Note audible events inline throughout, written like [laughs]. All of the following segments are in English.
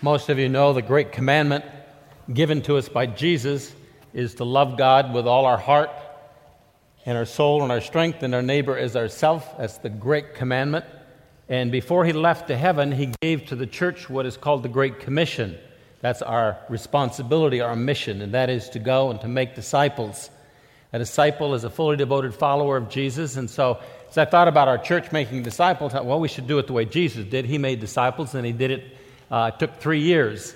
Most of you know the great commandment given to us by Jesus is to love God with all our heart and our soul and our strength and our neighbor as ourself. That's the great commandment. And before he left to heaven, he gave to the church what is called the Great Commission. That's our responsibility, our mission, and that is to go and to make disciples. A disciple is a fully devoted follower of Jesus. And so, as I thought about our church making disciples, well, we should do it the way Jesus did. He made disciples, and he did it. Uh, it took three years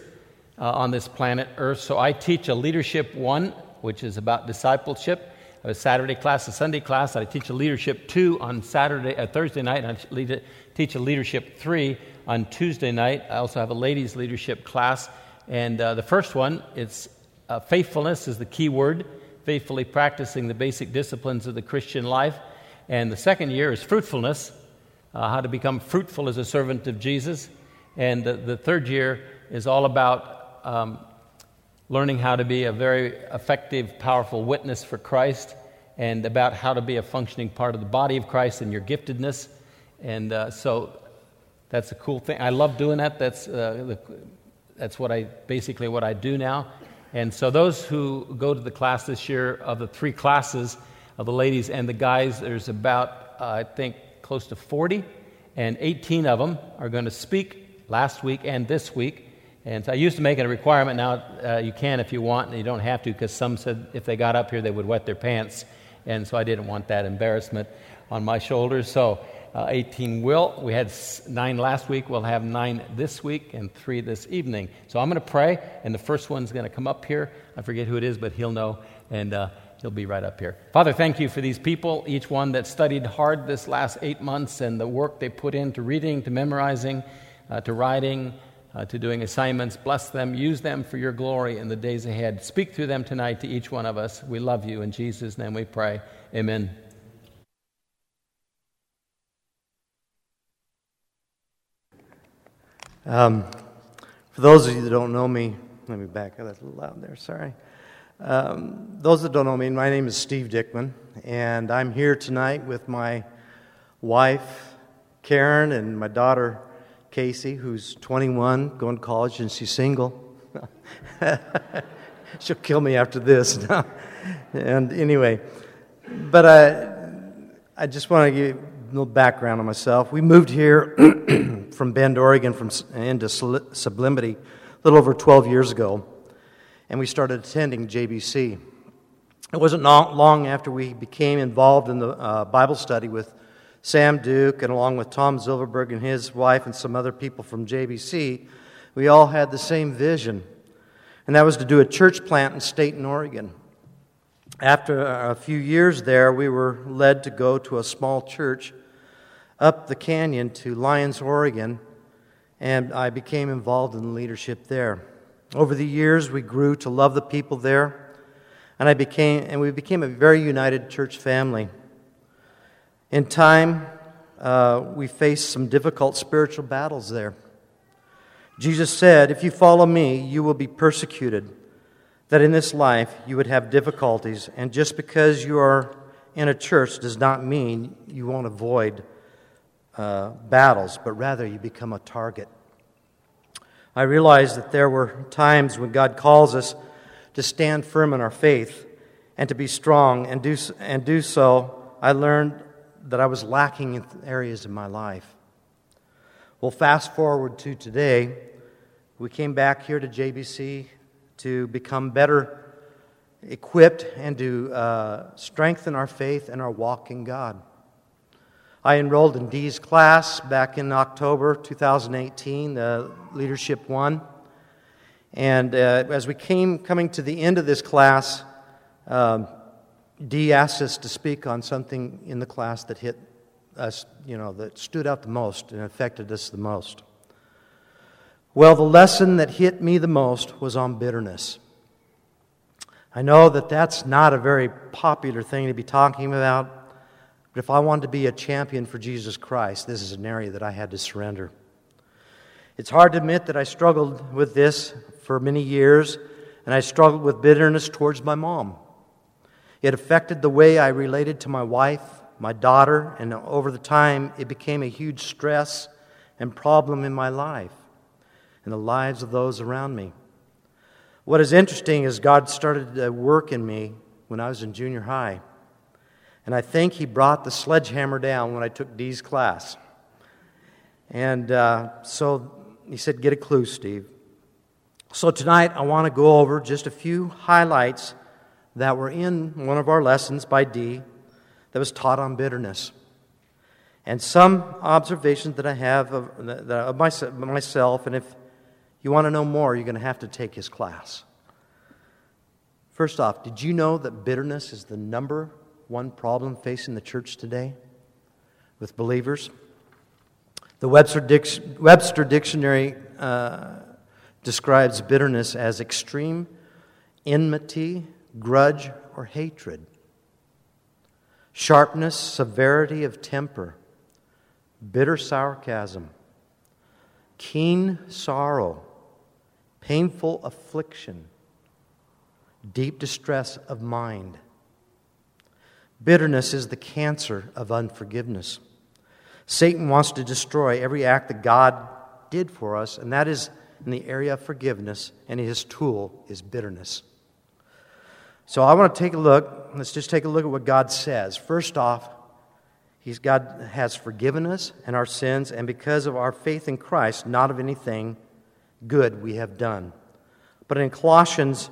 uh, on this planet Earth. So I teach a leadership one, which is about discipleship. I have a Saturday class, a Sunday class. I teach a leadership two on Saturday, uh, Thursday night. And I teach a leadership three on Tuesday night. I also have a ladies' leadership class. And uh, the first one, it's uh, faithfulness is the key word, faithfully practicing the basic disciplines of the Christian life. And the second year is fruitfulness, uh, how to become fruitful as a servant of Jesus. And the, the third year is all about um, learning how to be a very effective, powerful witness for Christ and about how to be a functioning part of the body of Christ and your giftedness. And uh, so that's a cool thing. I love doing that. That's, uh, the, that's what I basically what I do now. And so those who go to the class this year, of the three classes of the ladies and the guys, there's about uh, I think close to 40, and 18 of them are going to speak last week and this week. And so I used to make it a requirement. Now uh, you can if you want, and you don't have to, because some said if they got up here, they would wet their pants. And so I didn't want that embarrassment on my shoulders. So uh, 18 will. We had nine last week. We'll have nine this week and three this evening. So I'm going to pray, and the first one's going to come up here. I forget who it is, but he'll know, and uh, he'll be right up here. Father, thank you for these people, each one that studied hard this last eight months and the work they put into reading, to memorizing, uh, to writing uh, to doing assignments. Bless them. Use them for your glory in the days ahead. Speak through them tonight to each one of us. We love you. In Jesus' name we pray. Amen. Um, for those of you that don't know me, let me back up. That's a little loud there. Sorry. Um, those that don't know me, my name is Steve Dickman, and I'm here tonight with my wife, Karen, and my daughter, Casey, who's 21, going to college, and she's single. [laughs] She'll kill me after this. [laughs] and anyway, but I, I just want to give a little background on myself. We moved here [clears throat] from Bend, Oregon, from into Sublimity a little over 12 years ago, and we started attending JBC. It wasn't long after we became involved in the uh, Bible study with Sam Duke, and along with Tom Zilverberg and his wife and some other people from JBC, we all had the same vision, and that was to do a church plant in Stayton, Oregon. After a few years there, we were led to go to a small church up the canyon to Lyons, Oregon, and I became involved in leadership there. Over the years, we grew to love the people there, and I became and we became a very united church family. In time, uh, we face some difficult spiritual battles there. Jesus said, If you follow me, you will be persecuted. That in this life you would have difficulties, and just because you are in a church does not mean you won't avoid uh, battles, but rather you become a target. I realized that there were times when God calls us to stand firm in our faith and to be strong and do, and do so. I learned that I was lacking in areas of my life. Well, fast forward to today, we came back here to JBC to become better equipped and to uh, strengthen our faith and our walk in God. I enrolled in Dee's class back in October 2018, the Leadership One. And uh, as we came coming to the end of this class, um, Dee asked us to speak on something in the class that hit us, you know, that stood out the most and affected us the most. Well, the lesson that hit me the most was on bitterness. I know that that's not a very popular thing to be talking about, but if I wanted to be a champion for Jesus Christ, this is an area that I had to surrender. It's hard to admit that I struggled with this for many years, and I struggled with bitterness towards my mom. It affected the way I related to my wife, my daughter, and over the time, it became a huge stress and problem in my life. in the lives of those around me. What is interesting is God started to work in me when I was in junior high. And I think He brought the sledgehammer down when I took Dee's class. And uh, so He said, Get a clue, Steve. So tonight I want to go over just a few highlights that were in one of our lessons by D that was taught on bitterness. And some observations that I have of, of myself, and if you want to know more, you're going to have to take his class. First off, did you know that bitterness is the number one problem facing the church today with believers? The Webster, Dic- Webster Dictionary uh, describes bitterness as extreme enmity, grudge, or hatred, sharpness, severity of temper, bitter sarcasm, keen sorrow, painful affliction, deep distress of mind. Bitterness is the cancer of unforgiveness. Satan wants to destroy every act that God did for us, and that is in the area of forgiveness, and his tool is bitterness. So I want to take a look. Let's just take a look at what God says. First off, He's, God has forgiven us and our sins, and because of our faith in Christ, not of anything good we have done. But in Colossians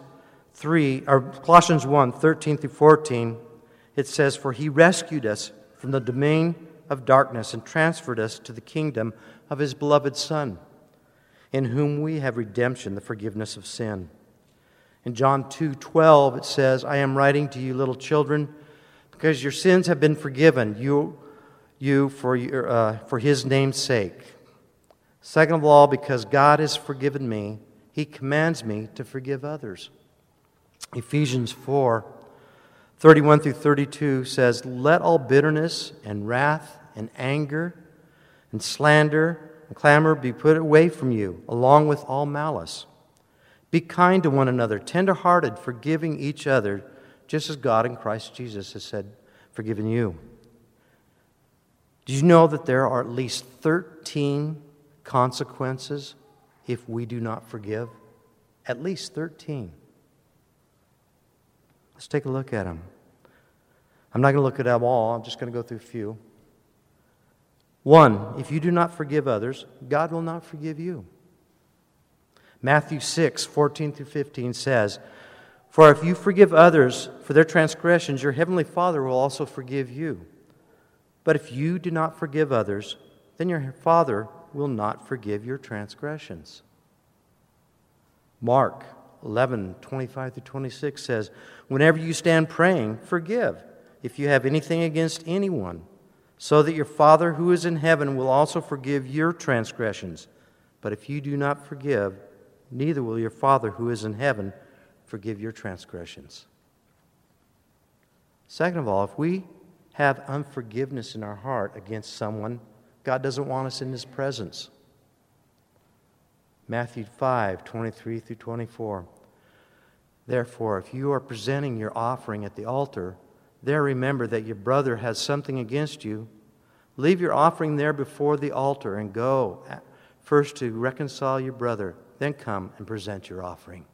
3, or Colossians 1, 13 through 14, it says, For he rescued us from the domain of darkness and transferred us to the kingdom of his beloved Son, in whom we have redemption, the forgiveness of sin. In John 2 12, it says, I am writing to you, little children, because your sins have been forgiven you, you for, your, uh, for his name's sake. Second of all, because God has forgiven me, he commands me to forgive others. Ephesians 4 31 through 32 says, Let all bitterness and wrath and anger and slander and clamor be put away from you, along with all malice. Be kind to one another, tenderhearted, forgiving each other, just as God in Christ Jesus has said, forgiven you. Do you know that there are at least 13 consequences if we do not forgive? At least 13. Let's take a look at them. I'm not going to look at them all, I'm just going to go through a few. One, if you do not forgive others, God will not forgive you. Matthew 6, 14 through 15 says, For if you forgive others for their transgressions, your heavenly Father will also forgive you. But if you do not forgive others, then your Father will not forgive your transgressions. Mark 11, 25 through 26 says, Whenever you stand praying, forgive if you have anything against anyone, so that your Father who is in heaven will also forgive your transgressions. But if you do not forgive, neither will your Father who is in heaven forgive your transgressions. Second of all, if we have unforgiveness in our heart against someone, God doesn't want us in His presence. Matthew 5 23 through 24. Therefore, if you are presenting your offering at the altar, there remember that your brother has something against you. Leave your offering there before the altar and go uh, first to reconcile your brother then come and present your offering.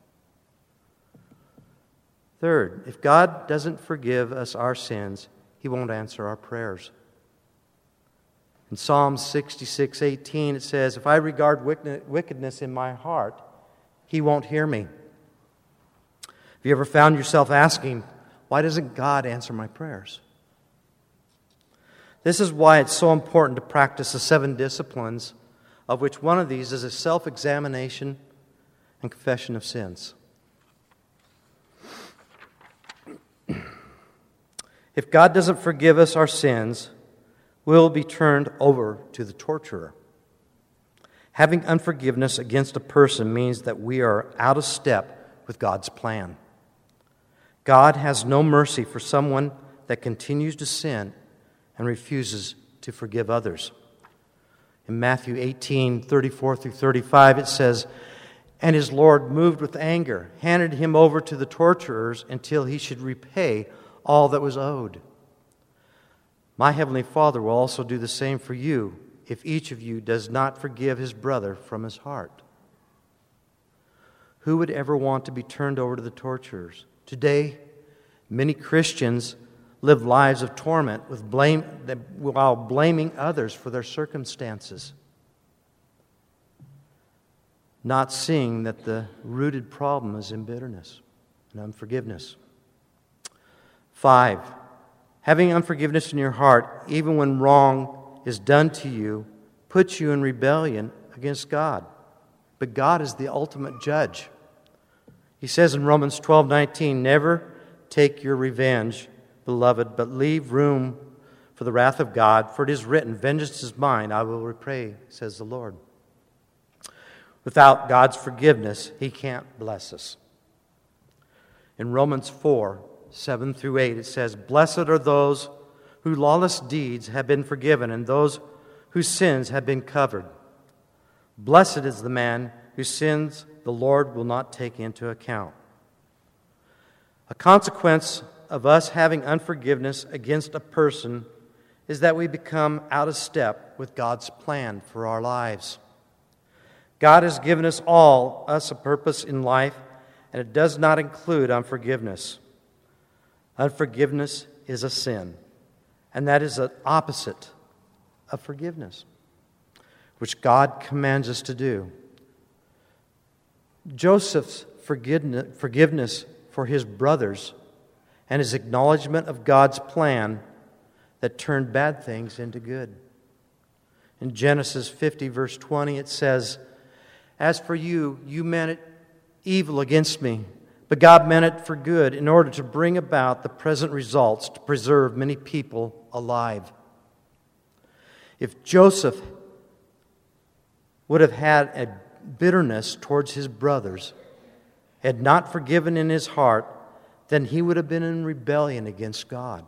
Third, if God doesn't forgive us our sins, He won't answer our prayers. In Psalm 66 18, it says, If I regard wickedness in my heart, He won't hear me. Have you ever found yourself asking, Why doesn't God answer my prayers? This is why it's so important to practice the seven disciplines of which one of these is a self examination and confession of sins. [clears throat] If God doesn't forgive us our sins, we'll be turned over to the torturer. Having unforgiveness against a person means that we are out of step with God's plan. God has no mercy for someone that continues to sin and refuses to forgive others. In Matthew 18 34 through 35, it says, And his Lord, moved with anger, handed him over to the torturers until he should repay all that was owed. My heavenly Father will also do the same for you if each of you does not forgive his brother from his heart. Who would ever want to be turned over to the torturers? Today, many Christians live lives of torment with blame, while blaming others for their circumstances, not seeing that the rooted problem is in bitterness and unforgiveness. Five, having unforgiveness in your heart, even when wrong is done to you, puts you in rebellion against God. But God is the ultimate judge. He says in Romans 12 19, Never take your revenge, beloved, but leave room for the wrath of God, for it is written, Vengeance is mine, I will repay, says the Lord. Without God's forgiveness, He can't bless us. In Romans 4 7 through 8, it says, Blessed are those whose lawless deeds have been forgiven and those whose sins have been covered. Blessed is the man whose sins the Lord will not take into account. A consequence of us having unforgiveness against a person is that we become out of step with God's plan for our lives. God has given us all us a purpose in life, and it does not include unforgiveness. Unforgiveness is a sin, and that is the opposite of forgiveness which God commands us to do. Joseph's forgiveness for his brothers and his acknowledgement of God's plan that turned bad things into good. In Genesis 50, verse 20, it says, As for you, you meant it evil against me, but God meant it for good in order to bring about the present results to preserve many people alive. If Joseph would have had a bitterness towards his brothers, had not forgiven in his heart, then he would have been in rebellion against God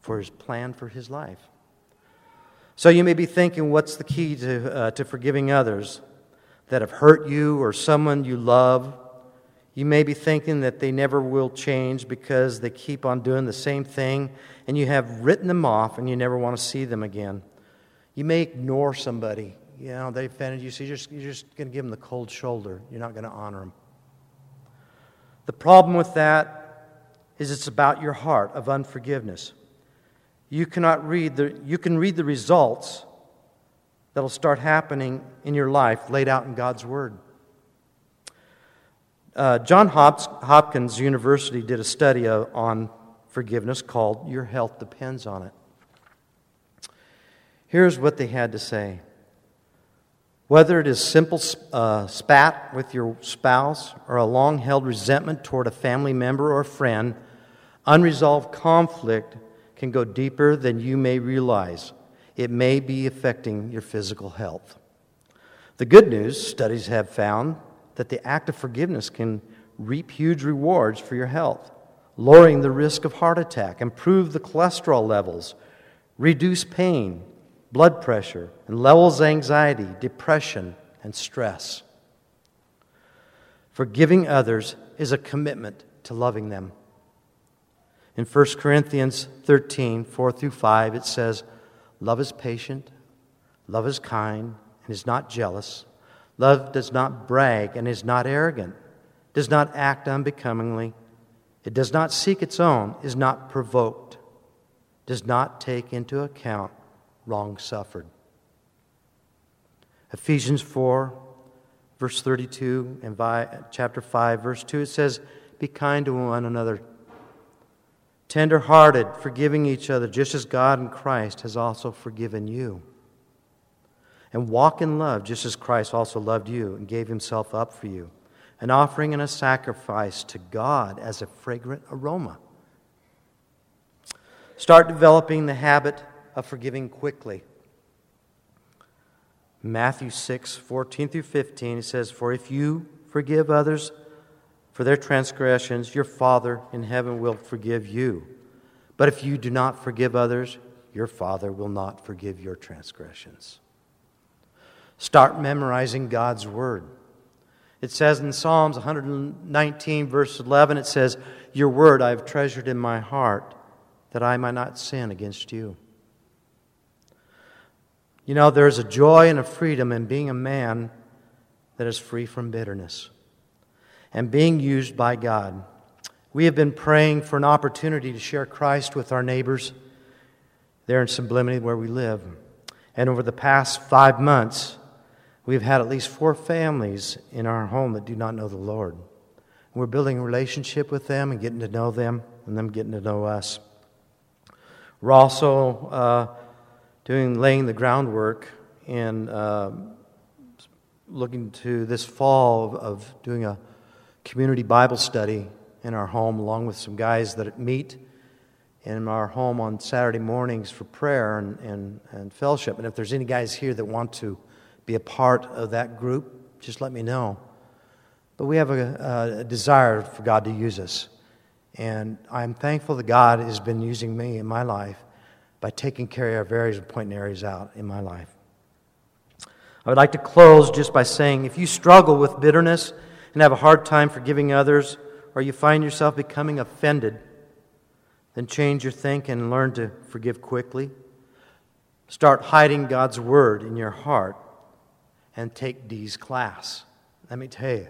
for his plan for his life. So you may be thinking, what's the key to, uh, to forgiving others that have hurt you or someone you love? You may be thinking that they never will change because they keep on doing the same thing and you have written them off and you never want to see them again. You may ignore somebody. You know, they offended you, so you're just, you're just going to give them the cold shoulder. You're not going to honor them. The problem with that is it's about your heart of unforgiveness. You cannot read the, you can read the results that'll start happening in your life laid out in God's Word. Uh, John Hopkins University did a study on forgiveness called Your Health Depends on It. Here's what they had to say whether it is simple uh, spat with your spouse or a long held resentment toward a family member or friend, unresolved conflict can go deeper than you may realize. It may be affecting your physical health. The good news studies have found that the act of forgiveness can reap huge rewards for your health, lowering the risk of heart attack, improve the cholesterol levels, reduce pain, blood pressure, and levels anxiety, depression, and stress. Forgiving others is a commitment to loving them. In 1 Corinthians 13, 4 through 5, it says, Love is patient, love is kind, and is not jealous. Love does not brag and is not arrogant, does not act unbecomingly, it does not seek its own, is not provoked, does not take into account wrong suffered. Ephesians 4, verse 32, and by, chapter 5, verse 2, it says, Be kind to one another, tender hearted, forgiving each other, just as God in Christ has also forgiven you. And walk in love, just as Christ also loved you and gave himself up for you, an offering and a sacrifice to God as a fragrant aroma. Start developing the habit of forgiving quickly. Matthew 6, 14 through 15, it says, For if you forgive others for their transgressions, your Father in heaven will forgive you. But if you do not forgive others, your Father will not forgive your transgressions. Start memorizing God's Word. It says in Psalms 119, verse 11, it says, Your Word I have treasured in my heart, that I might not sin against you. You know, there's a joy and a freedom in being a man that is free from bitterness and being used by God. We have been praying for an opportunity to share Christ with our neighbors there in Sublimity where we live. And over the past five months, we've had at least four families in our home that do not know the Lord. We're building a relationship with them and getting to know them, and them getting to know us. We're also uh, doing laying the groundwork and uh, looking to this fall of, doing a community Bible study in our home, along with some guys that meet in our home on Saturday mornings for prayer and, and, and fellowship. And if there's any guys here that want to be a part of that group, just let me know. But we have a, a desire for God to use us. And I'm thankful that God has been using me in my life by taking care of areas and pointing areas out in my life. I would like to close just by saying if you struggle with bitterness and have a hard time forgiving others, or you find yourself becoming offended, then change your thinking and learn to forgive quickly. Start hiding God's word in your heart and take Dee's class. Let me tell you,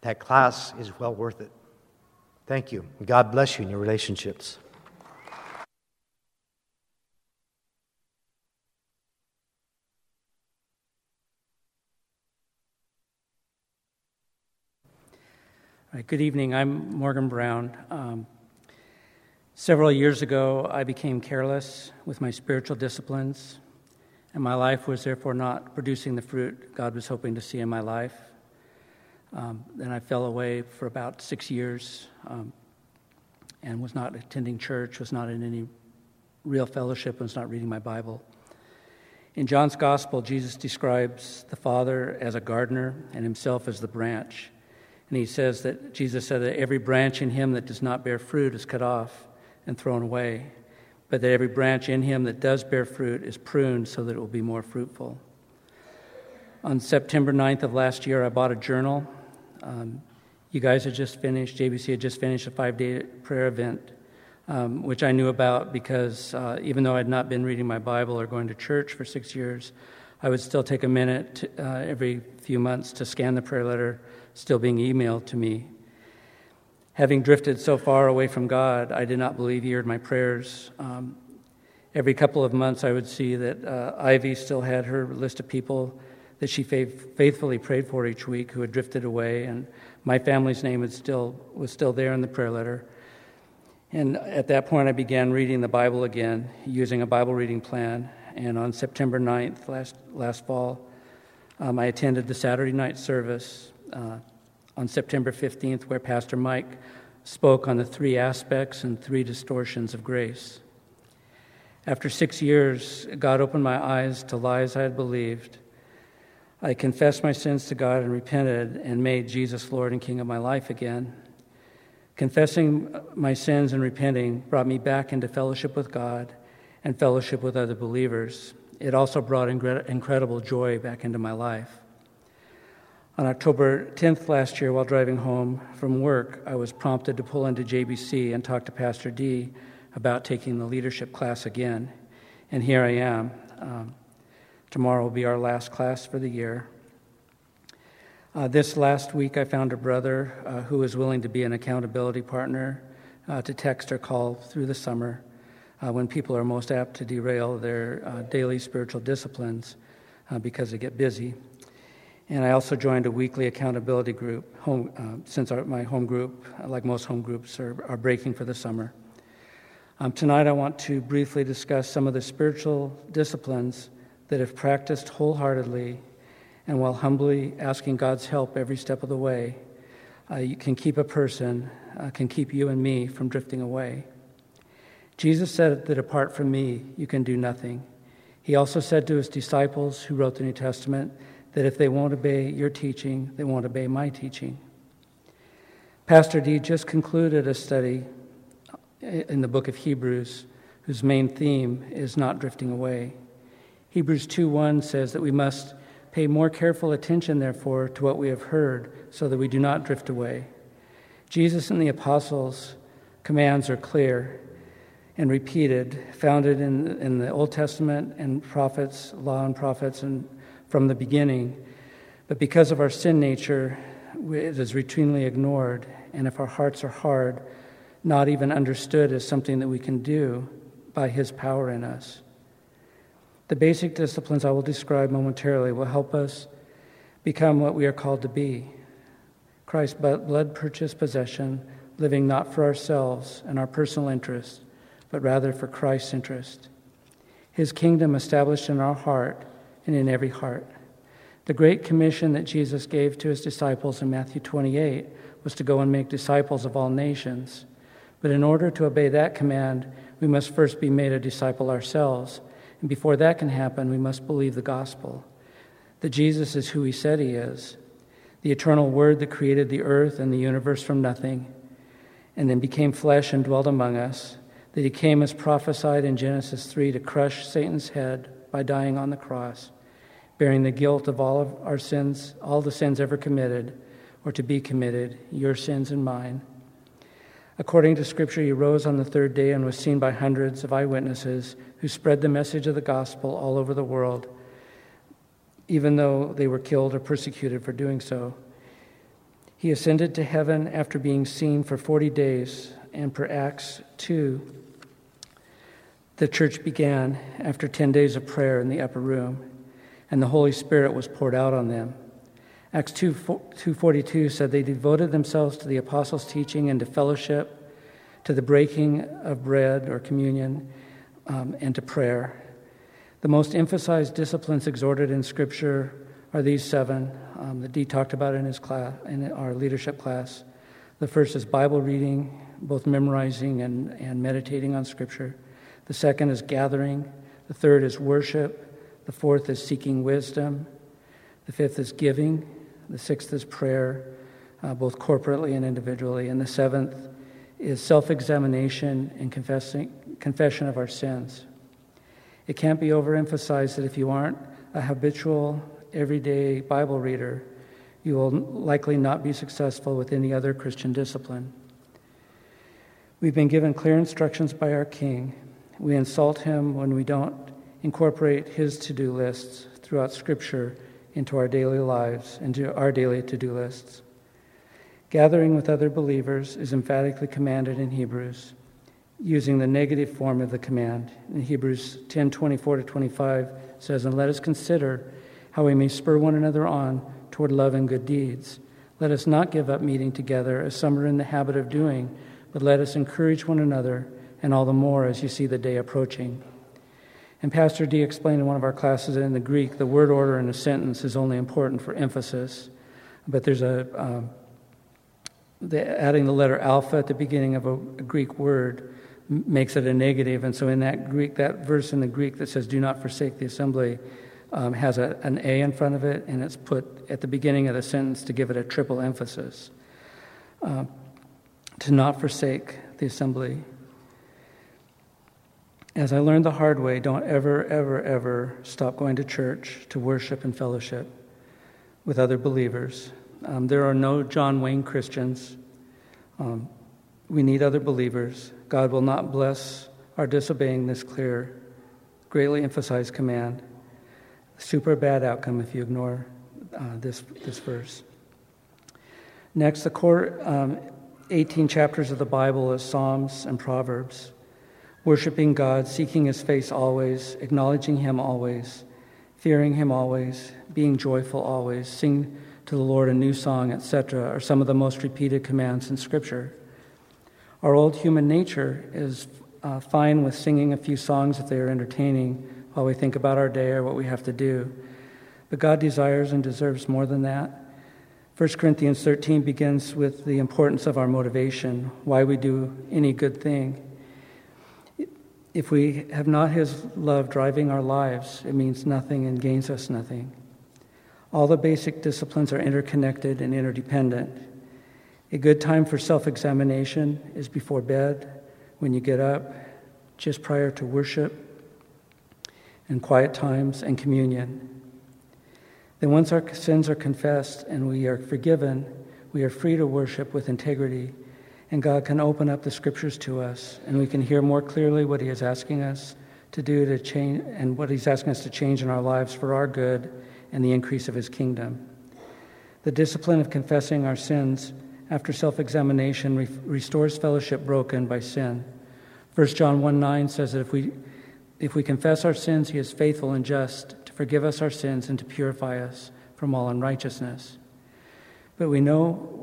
that class is well worth it. Thank you. God bless you in your relationships. Right, good evening. I'm Morgan Brown. Um, Several years ago, I became careless with my spiritual disciplines, and my life was therefore not producing the fruit God was hoping to see in my life. Um, then I fell away for about six years um, and was not attending church, was not in any real fellowship, and was not reading my Bible. In John's Gospel, Jesus describes the Father as a gardener and himself as the branch. And he says that Jesus said that every branch in him that does not bear fruit is cut off and thrown away, but that every branch in him that does bear fruit is pruned so that it will be more fruitful. On September 9th of last year, I bought a journal. Um, you guys had just finished, JBC had just finished a five day prayer event, um, which I knew about because uh, even though I had not been reading my Bible or going to church for six years, I would still take a minute to, uh, every few months to scan the prayer letter still being emailed to me Having drifted so far away from God, I did not believe He heard my prayers. Um, every couple of months, I would see that uh, Ivy still had her list of people that she faithfully prayed for each week who had drifted away, and my family's name was still, was still there in the prayer letter. And at that point, I began reading the Bible again using a Bible reading plan. And on September 9th, last, last fall, um, I attended the Saturday night service. Uh, on September 15th, where Pastor Mike spoke on the three aspects and three distortions of grace. After six years, God opened my eyes to lies I had believed. I confessed my sins to God and repented and made Jesus Lord and King of my life again. Confessing my sins and repenting brought me back into fellowship with God and fellowship with other believers. It also brought incredible joy back into my life. On October 10th last year, while driving home from work, I was prompted to pull into JBC and talk to Pastor D about taking the leadership class again. And here I am. Um, tomorrow will be our last class for the year. Uh, this last week, I found a brother uh, who was willing to be an accountability partner uh, to text or call through the summer uh, when people are most apt to derail their uh, daily spiritual disciplines uh, because they get busy. And I also joined a weekly accountability group, home, uh, since our, my home group, like most home groups, are, are breaking for the summer. Um, tonight, I want to briefly discuss some of the spiritual disciplines that, if practiced wholeheartedly and while humbly asking God's help every step of the way, uh, you can keep a person, uh, can keep you and me from drifting away. Jesus said that apart from me, you can do nothing. He also said to his disciples who wrote the New Testament, that if they won't obey your teaching, they won't obey my teaching. Pastor D just concluded a study in the book of Hebrews whose main theme is not drifting away. Hebrews 2:1 says that we must pay more careful attention therefore to what we have heard so that we do not drift away. Jesus and the apostles' commands are clear and repeated, founded in, in the Old Testament and prophets, law and prophets, and from the beginning. But because of our sin nature, it is routinely ignored, and if our hearts are hard, not even understood as something that we can do by His power in us. The basic disciplines I will describe momentarily will help us become what we are called to be Christ's blood purchased possession, living not for ourselves and our personal interests, but rather for Christ's interest. His kingdom established in our heart and in every heart. The great commission that Jesus gave to his disciples in Matthew 28 was to go and make disciples of all nations. But in order to obey that command, we must first be made a disciple ourselves. And before that can happen, we must believe the gospel that Jesus is who he said he is, the eternal Word that created the earth and the universe from nothing, and then became flesh and dwelt among us, that he came as prophesied in Genesis 3 to crush Satan's head by dying on the cross bearing the guilt of all of our sins, all the sins ever committed or to be committed, your sins and mine. According to Scripture, he rose on the third day and was seen by hundreds of eyewitnesses who spread the message of the gospel all over the world, even though they were killed or persecuted for doing so. He ascended to heaven after being seen for 40 days, and per Acts 2, the church began after 10 days of prayer in the upper room and the Holy Spirit was poured out on them. Acts 2, 2.42 said they devoted themselves to the apostles' teaching and to fellowship, to the breaking of bread or communion, um, and to prayer. The most emphasized disciplines exhorted in Scripture are these seven um, that Dee talked about in his class, in our leadership class. The first is Bible reading, both memorizing and, and meditating on Scripture. The second is gathering. The third is worship. The fourth is seeking wisdom. The fifth is giving. The sixth is prayer, uh, both corporately and individually. And the seventh is self examination and confession of our sins. It can't be overemphasized that if you aren't a habitual, everyday Bible reader, you will likely not be successful with any other Christian discipline. We've been given clear instructions by our King. We insult him when we don't incorporate his to do lists throughout Scripture into our daily lives, into our daily to do lists. Gathering with other believers is emphatically commanded in Hebrews, using the negative form of the command. In Hebrews 10 24 to 25 says, And let us consider how we may spur one another on toward love and good deeds. Let us not give up meeting together as some are in the habit of doing, but let us encourage one another, and all the more as you see the day approaching. And Pastor D explained in one of our classes that in the Greek, the word order in a sentence is only important for emphasis. But there's a, um, the, adding the letter alpha at the beginning of a, a Greek word makes it a negative. And so in that Greek, that verse in the Greek that says, do not forsake the assembly, um, has a, an A in front of it, and it's put at the beginning of the sentence to give it a triple emphasis. Uh, to not forsake the assembly. As I learned the hard way, don't ever, ever, ever stop going to church to worship and fellowship with other believers. Um, there are no John Wayne Christians. Um, we need other believers. God will not bless our disobeying this clear, greatly emphasized command. Super bad outcome if you ignore uh, this, this verse. Next, the core um, 18 chapters of the Bible is Psalms and Proverbs worshiping God, seeking His face always, acknowledging Him always, fearing Him always, being joyful always, sing to the Lord a new song, etc., are some of the most repeated commands in Scripture. Our old human nature is uh, fine with singing a few songs if they are entertaining while we think about our day or what we have to do. But God desires and deserves more than that. 1 Corinthians 13 begins with the importance of our motivation, why we do any good thing. If we have not His love driving our lives, it means nothing and gains us nothing. All the basic disciplines are interconnected and interdependent. A good time for self examination is before bed, when you get up, just prior to worship, and quiet times and communion. Then, once our sins are confessed and we are forgiven, we are free to worship with integrity and God can open up the scriptures to us, and we can hear more clearly what He is asking us to do to change, and what He's asking us to change in our lives for our good and the increase of His kingdom. The discipline of confessing our sins after self examination re- restores fellowship broken by sin. 1 John 1 9 says that if we, if we confess our sins, he is faithful and just to forgive us our sins and to purify us from all unrighteousness. But we know,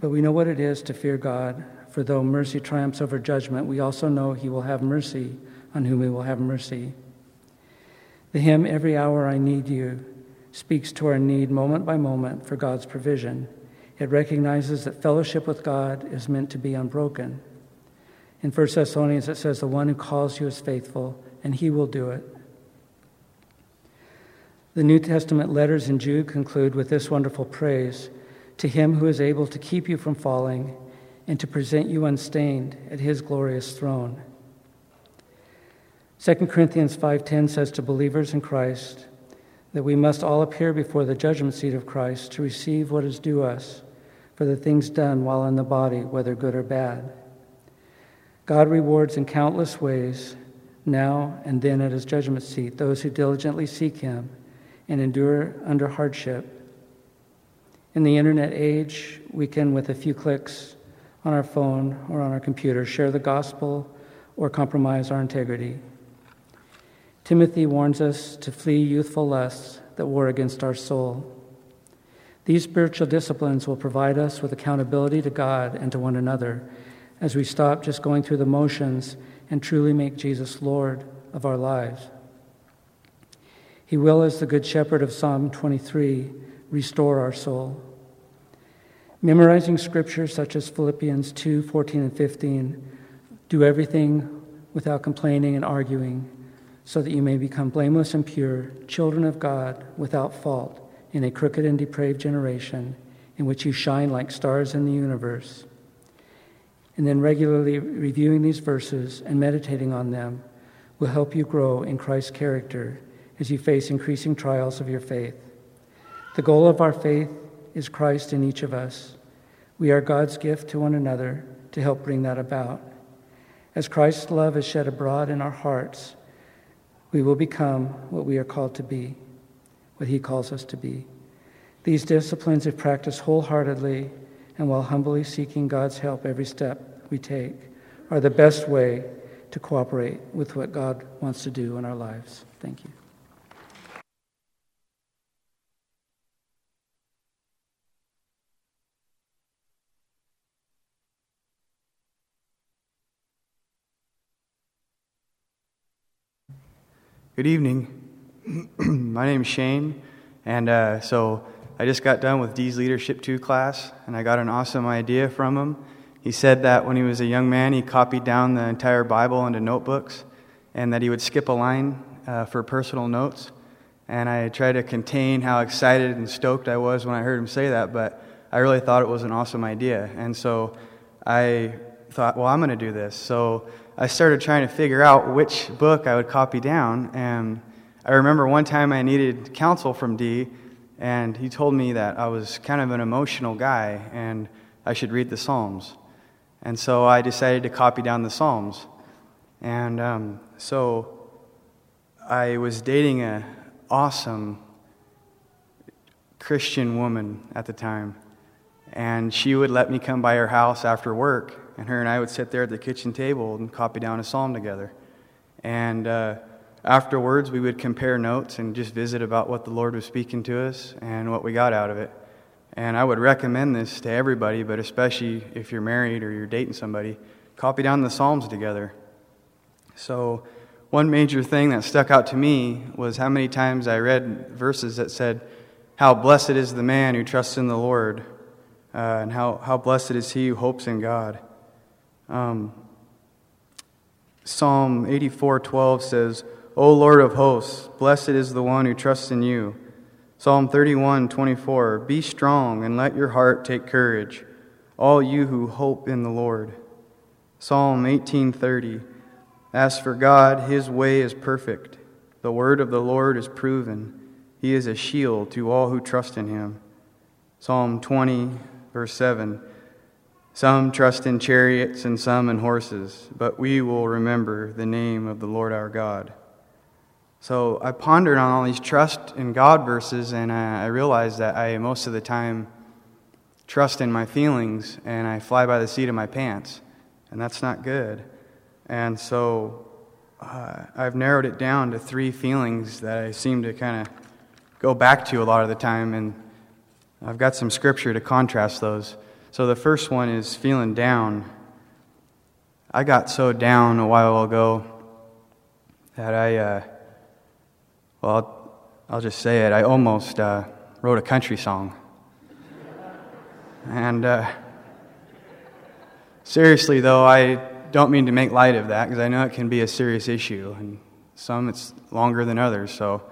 but we know what it is to fear God, for though mercy triumphs over judgment, we also know he will have mercy on whom he will have mercy. The hymn, Every Hour I Need You, speaks to our need moment by moment for God's provision. It recognizes that fellowship with God is meant to be unbroken. In 1 Thessalonians, it says, The one who calls you is faithful, and he will do it. The New Testament letters in Jude conclude with this wonderful praise to him who is able to keep you from falling and to present you unstained at his glorious throne. 2 Corinthians 5:10 says to believers in Christ that we must all appear before the judgment seat of Christ to receive what is due us for the things done while in the body, whether good or bad. God rewards in countless ways, now and then at his judgment seat, those who diligently seek him and endure under hardship. In the internet age, we can, with a few clicks on our phone or on our computer, share the gospel or compromise our integrity. Timothy warns us to flee youthful lusts that war against our soul. These spiritual disciplines will provide us with accountability to God and to one another as we stop just going through the motions and truly make Jesus Lord of our lives. He will, as the Good Shepherd of Psalm 23, restore our soul. Memorizing scriptures such as Philippians 2 14 and 15, do everything without complaining and arguing, so that you may become blameless and pure, children of God, without fault, in a crooked and depraved generation, in which you shine like stars in the universe and then regularly reviewing these verses and meditating on them will help you grow in Christ's character as you face increasing trials of your faith. The goal of our faith is Christ in each of us. We are God's gift to one another to help bring that about. As Christ's love is shed abroad in our hearts, we will become what we are called to be, what He calls us to be. These disciplines, if practiced wholeheartedly and while humbly seeking God's help every step, we take are the best way to cooperate with what God wants to do in our lives. Thank you. Good evening. [clears throat] My name is Shane, and uh, so I just got done with Dee's Leadership 2 class, and I got an awesome idea from him he said that when he was a young man, he copied down the entire Bible into notebooks and that he would skip a line uh, for personal notes. And I tried to contain how excited and stoked I was when I heard him say that, but I really thought it was an awesome idea. And so I thought, well, I'm going to do this. So I started trying to figure out which book I would copy down. And I remember one time I needed counsel from D, and he told me that I was kind of an emotional guy and I should read the Psalms. And so I decided to copy down the Psalms. And um, so I was dating an awesome Christian woman at the time. And she would let me come by her house after work, and her and I would sit there at the kitchen table and copy down a psalm together. And uh, afterwards, we would compare notes and just visit about what the Lord was speaking to us and what we got out of it. And I would recommend this to everybody, but especially if you're married or you're dating somebody, copy down the Psalms together. So, one major thing that stuck out to me was how many times I read verses that said, How blessed is the man who trusts in the Lord, uh, and how, how blessed is he who hopes in God. Um, Psalm 84:12 says, "O Lord of hosts, blessed is the one who trusts in you." Psalm 31, 24. Be strong and let your heart take courage, all you who hope in the Lord. Psalm 18:30. As for God, his way is perfect. The word of the Lord is proven. He is a shield to all who trust in him. Psalm 20, verse 7. Some trust in chariots and some in horses, but we will remember the name of the Lord our God. So I pondered on all these trust in God verses, and I, realized that I most of the time trust in my feelings and I fly by the seat of my pants, and that's not good. And so uh, I've narrowed it down to three feelings that I seem to kind of go back to a lot of the time, and I've got some scripture to contrast those. So the first one is feeling down. I got so down a while ago that I. Uh, well, I'll, I'll just say it. I almost uh, wrote a country song. And uh, seriously, though, I don't mean to make light of that because I know it can be a serious issue, and some it's longer than others. So,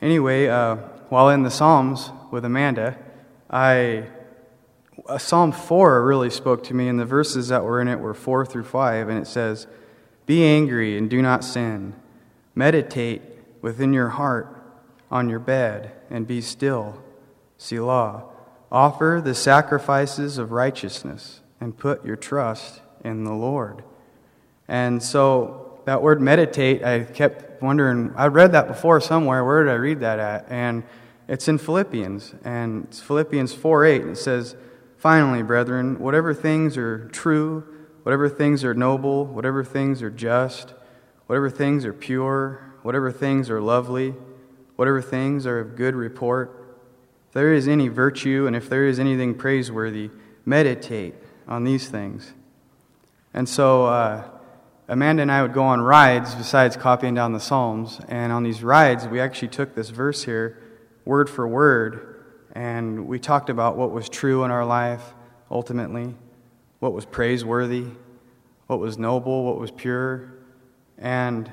anyway, uh, while in the Psalms with Amanda, I Uh, Psalm 4 really spoke to me, and the verses that were in it were 4 through 5, and it says, Be angry and do not sin. Meditate within your heart on your bed and be still. Selah. Offer the sacrifices of righteousness and put your trust in the Lord. And so that word meditate, I kept wondering, I read that before somewhere. Where did I read that at? And it's in Philippians. And it's Philippians 4 8. and It says, Finally, brethren, whatever things are true, whatever things are noble, whatever things are just, whatever things are pure, whatever things are lovely, whatever things are of good report, if there is any virtue and if there is anything praiseworthy, meditate on these things. And so uh, Amanda and I would go on rides besides copying down the Psalms. And on these rides, we actually took this verse here, word for word, and we talked about what was true in our life ultimately, what was praiseworthy, what was noble, what was pure. And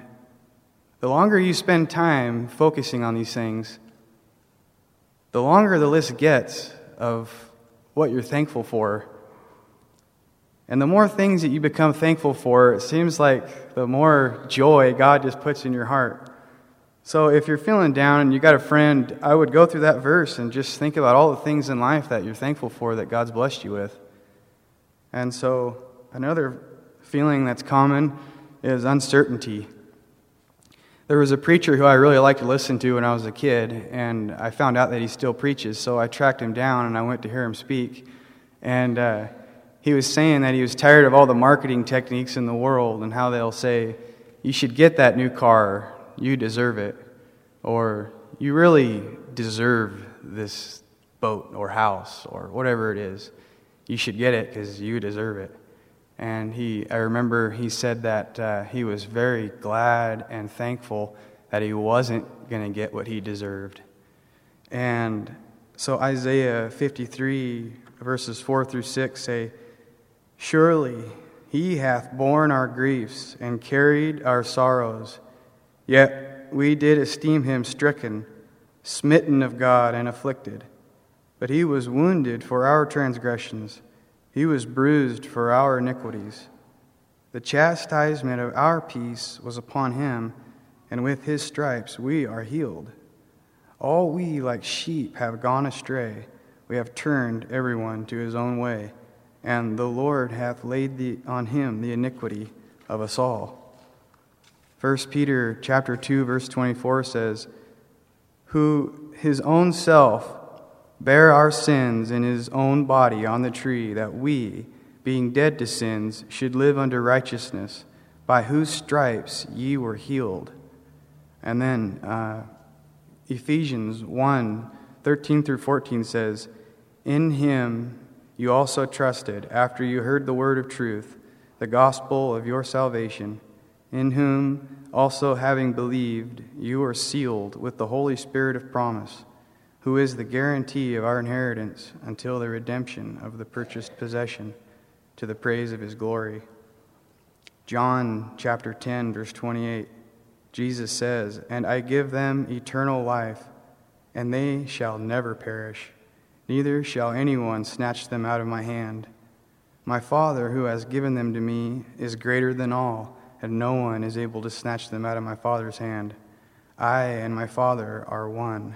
the longer you spend time focusing on these things, the longer the list gets of what you're thankful for. And the more things that you become thankful for, it seems like the more joy God just puts in your heart. So if you're feeling down and you got a friend, I would go through that verse and just think about all the things in life that you're thankful for that God's blessed you with. And so another feeling that's common is uncertainty. There was a preacher who I really liked to listen to when I was a kid, and I found out that he still preaches, so I tracked him down and I went to hear him speak. And uh, he was saying that he was tired of all the marketing techniques in the world and how they'll say, You should get that new car, you deserve it, or You really deserve this boat or house or whatever it is. You should get it because you deserve it. And he, I remember he said that uh, he was very glad and thankful that he wasn't going to get what he deserved. And so Isaiah 53, verses 4 through 6 say, Surely he hath borne our griefs and carried our sorrows, yet we did esteem him stricken, smitten of God, and afflicted. But he was wounded for our transgressions. He was bruised for our iniquities. The chastisement of our peace was upon him, and with his stripes we are healed. All we, like sheep, have gone astray. We have turned everyone to his own way, and the Lord hath laid the, on him the iniquity of us all. 1 Peter chapter 2 verse 24 says, "Who his own self bare our sins in his own body on the tree, that we, being dead to sins, should live under righteousness, by whose stripes ye were healed. And then uh, Ephesians 1 13 through 14 says, In him you also trusted, after you heard the word of truth, the gospel of your salvation, in whom also having believed, you are sealed with the Holy Spirit of promise who is the guarantee of our inheritance until the redemption of the purchased possession to the praise of his glory. John chapter 10, verse 28, Jesus says, And I give them eternal life, and they shall never perish, neither shall anyone snatch them out of my hand. My Father, who has given them to me, is greater than all, and no one is able to snatch them out of my Father's hand. I and my Father are one.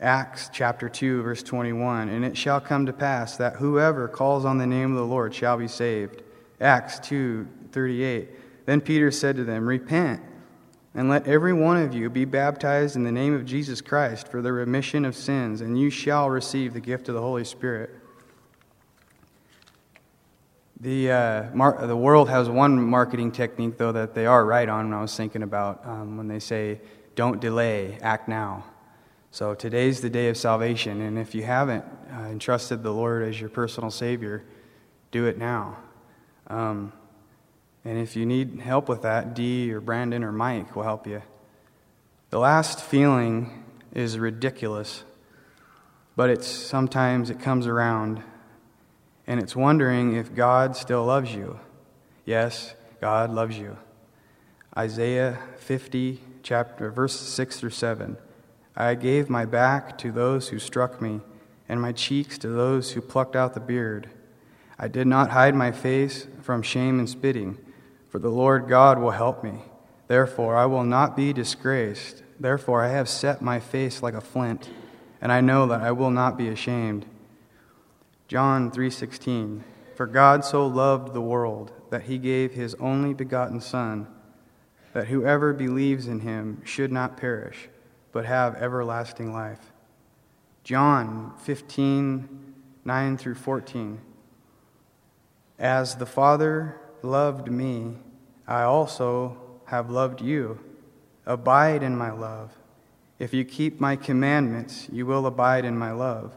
Acts chapter 2, verse 21. And it shall come to pass that whoever calls on the name of the Lord shall be saved. Acts 2, 38. Then Peter said to them, Repent And let every one of you be baptized in the name of Jesus Christ for the remission of sins, and you shall receive the gift of the Holy Spirit. The, uh, mar- the world has one marketing technique, though, that they are right on I was thinking about um, when they say, don't delay, act now. So today's the day of salvation, and if you haven't uh, entrusted the Lord as your personal Savior, do it now. Um, and if you need help with that, Dee or Brandon or Mike will help you. The last feeling is ridiculous, but it's sometimes it comes around and it's wondering if God still loves you. Yes, God loves you. Isaiah 50 chapter verse 6 through 7. I gave my back to those who struck me and my cheeks to those who plucked out the beard. I did not hide my face from shame and spitting for the Lord God will help me. Therefore, I will not be disgraced. Therefore, I have set my face like a flint, and I know that I will not be ashamed. John 3:16 For God so loved the world that he gave his only begotten son that whoever believes in him should not perish but have everlasting life. John 15:9 through 14 As the Father loved me, I also have loved you. Abide in my love. If you keep my commandments, you will abide in my love,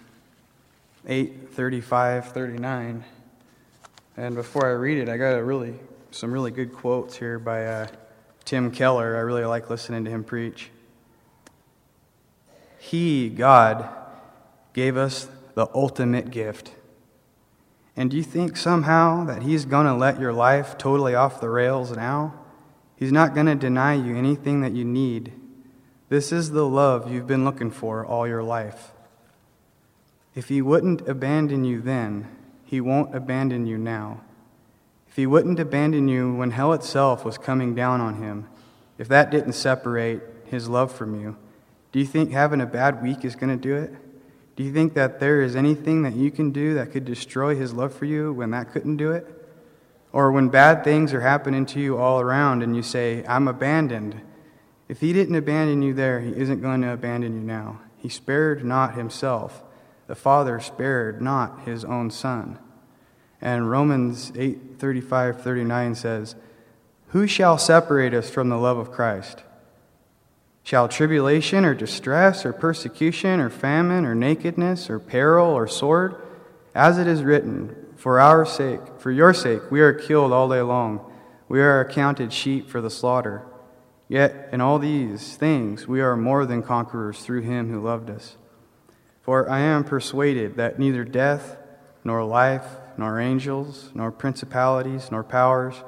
8 35 39. And before I read it, I got a really some really good quotes here by uh, Tim Keller. I really like listening to him preach. He, God, gave us the ultimate gift and do you think somehow that He's going to let your life totally off the rails now? He's not going to deny you anything that you need. This is the love you've been looking for all your life. If He wouldn't abandon you then, He won't abandon you now. If He wouldn't abandon you when hell itself was coming down on Him, if that didn't separate His love from you, do you think having a bad week is going to do it? Do you think that there is anything that you can do that could destroy his love for you when that couldn't do it? Or when bad things are happening to you all around and you say, I'm abandoned. If he didn't abandon you there, he isn't going to abandon you now. He spared not himself. The Father spared not his own Son. And Romans 8 35 39 says, Who shall separate us from the love of Christ? Shall tribulation or distress or persecution or famine or nakedness or peril or sword? As it is written, For our sake, for your sake, we are killed all day long. We are accounted sheep for the slaughter. Yet in all these things we are more than conquerors through him who loved us. For I am persuaded that neither death, nor life, nor angels, nor principalities, nor powers,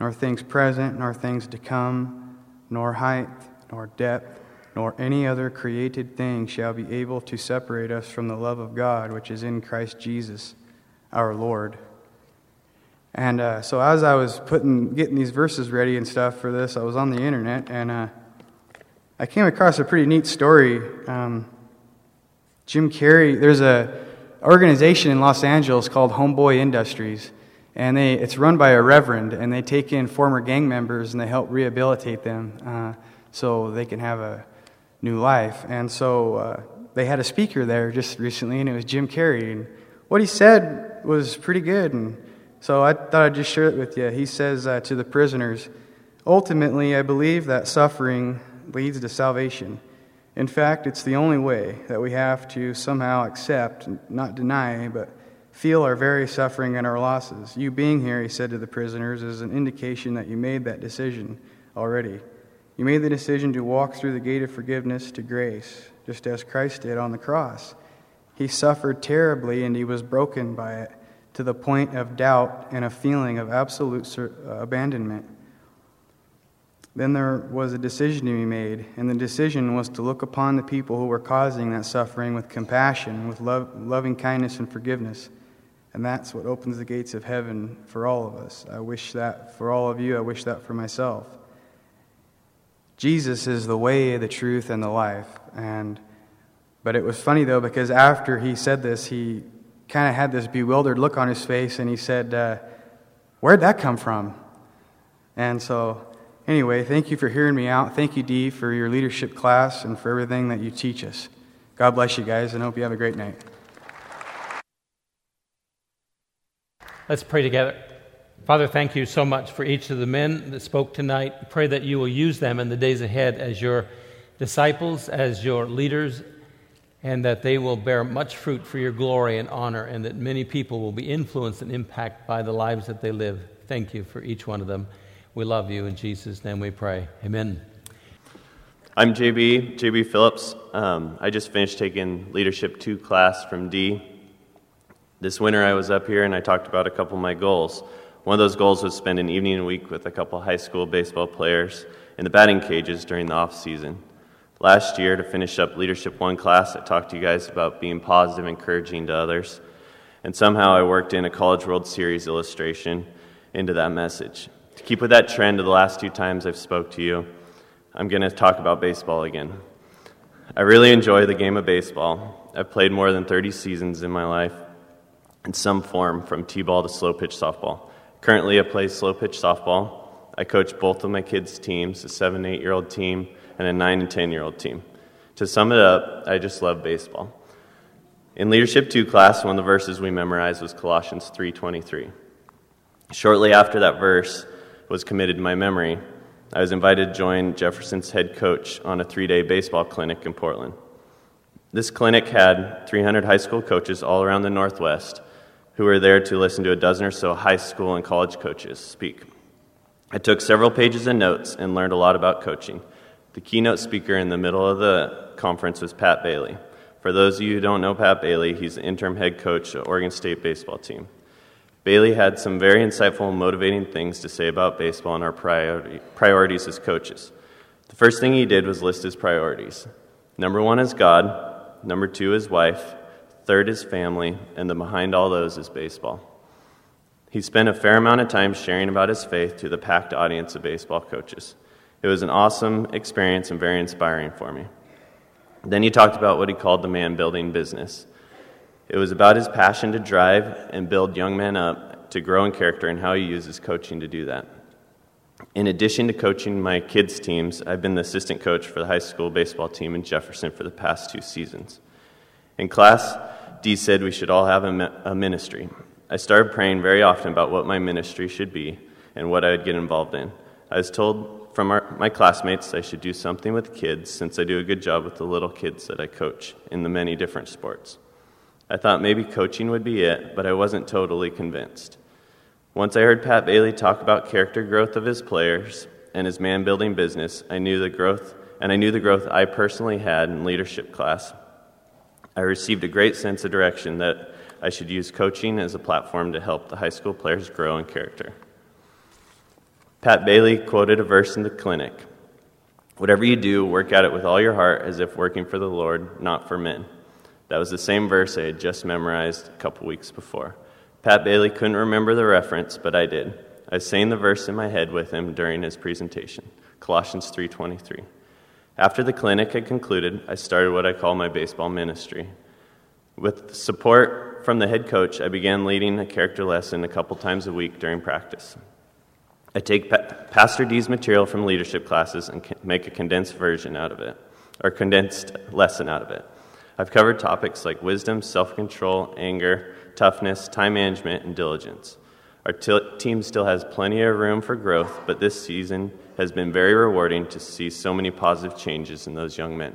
nor things present, nor things to come, nor height, nor depth, nor any other created thing shall be able to separate us from the love of God which is in Christ Jesus our Lord. And uh, so, as I was putting, getting these verses ready and stuff for this, I was on the internet and uh, I came across a pretty neat story. Um, Jim Carrey, there's a organization in Los Angeles called Homeboy Industries, and they, it's run by a reverend, and they take in former gang members and they help rehabilitate them. Uh, so they can have a new life. And so uh, they had a speaker there just recently, and it was Jim Carrey. And what he said was pretty good. And so I thought I'd just share it with you. He says uh, to the prisoners, Ultimately, I believe that suffering leads to salvation. In fact, it's the only way that we have to somehow accept, not deny, but feel our very suffering and our losses. You being here, he said to the prisoners, is an indication that you made that decision already. You made the decision to walk through the gate of forgiveness to grace, just as Christ did on the cross. He suffered terribly and he was broken by it to the point of doubt and a feeling of absolute uh, abandonment. Then there was a decision to be made, and the decision was to look upon the people who were causing that suffering with compassion, with loving kindness and forgiveness. And that's what opens the gates of heaven for all of us. I wish that for all of you. I wish that for myself. Jesus is the way, the truth, and the life. And but it was funny though because after he said this, he kind of had this bewildered look on his face, and he said, uh, "Where'd that come from?" And so, anyway, thank you for hearing me out. Thank you, Dee, for your leadership class and for everything that you teach us. God bless you guys, and hope you have a great night. Let's pray together. Father, thank you so much for each of the men that spoke tonight. Pray that you will use them in the days ahead as your disciples, as your leaders, and that they will bear much fruit for your glory and honor, and that many people will be influenced and impacted by the lives that they live. Thank you for each one of them. We love you. In Jesus' name we pray. Amen. I'm JB, JB Phillips. Um, I just finished taking Leadership 2 class from Dee. This winter I was up here and I talked about a couple of my goals. One of those goals was spend an evening a week with a couple high school baseball players in the batting cages during the off season. Last year, to finish up Leadership 1 class, I talked to you guys about being positive, encouraging to others. And somehow I worked in a College World Series illustration into that message. To keep with that trend of the last two times I've spoke to you, I'm going to talk about baseball again. I really enjoy the game of baseball. I've played more than 30 seasons in my life in some form, from T ball to slow pitch softball. Currently, I play slow pitch softball. I coach both of my kids' teams, a seven, eight year old team and a nine and 10 year old team. To sum it up, I just love baseball. In Leadership 2 class, one of the verses we memorized was Colossians 3:23. Shortly after that verse was committed to my memory, I was invited to join Jefferson's head coach on a three day baseball clinic in Portland. This clinic had 300 high school coaches all around the Northwest who were there to listen to a dozen or so high school and college coaches speak. I took several pages of notes and learned a lot about coaching. The keynote speaker in the middle of the conference was Pat Bailey. For those of you who don't know Pat Bailey, he's the interim head coach of Oregon State baseball team. Bailey had some very insightful and motivating things to say about baseball and our priorities as coaches. The first thing he did was list his priorities. Number one is God, number two is wife, third is family, and then behind all those is baseball. He spent a fair amount of time sharing about his faith to the packed audience of baseball coaches. It was an awesome experience and very inspiring for me. Then he talked about what he called the man building business. It was about his passion to drive and build young men up to grow in character and how he uses coaching to do that. In addition to coaching my kids' teams, I've been the assistant coach for the high school baseball team in Jefferson for the past two seasons. In class, Dee said we should all have a, a ministry. I started praying very often about what my ministry should be and what I would get involved in. I was told from our, my classmates I should do something with kids since I do a good job with the little kids that I coach in the many different sports. I thought maybe coaching would be it, but I wasn't totally convinced. Once I heard Pat Bailey talk about character growth of his players and his man building business, I knew the growth, and I knew the growth I personally had in leadership class I received a great sense of direction that I should use coaching as a platform to help the high school players grow in character. Pat Bailey quoted a verse in the clinic Whatever you do, work at it with all your heart as if working for the Lord, not for men. That was the same verse I had just memorized a couple weeks before. Pat Bailey couldn't remember the reference, but I did. I saying the verse in my head with him during his presentation, Colossians 3:23. After the clinic had concluded, I started what I call my baseball ministry. With support from the head coach, I began leading a character lesson a couple times a week during practice. I take pa- Pastor Dee's material from leadership classes and make a condensed version out of it, or condensed lesson out of it. I've covered topics like wisdom, self control, anger, toughness, time management, and diligence. Our t- team still has plenty of room for growth, but this season has been very rewarding to see so many positive changes in those young men.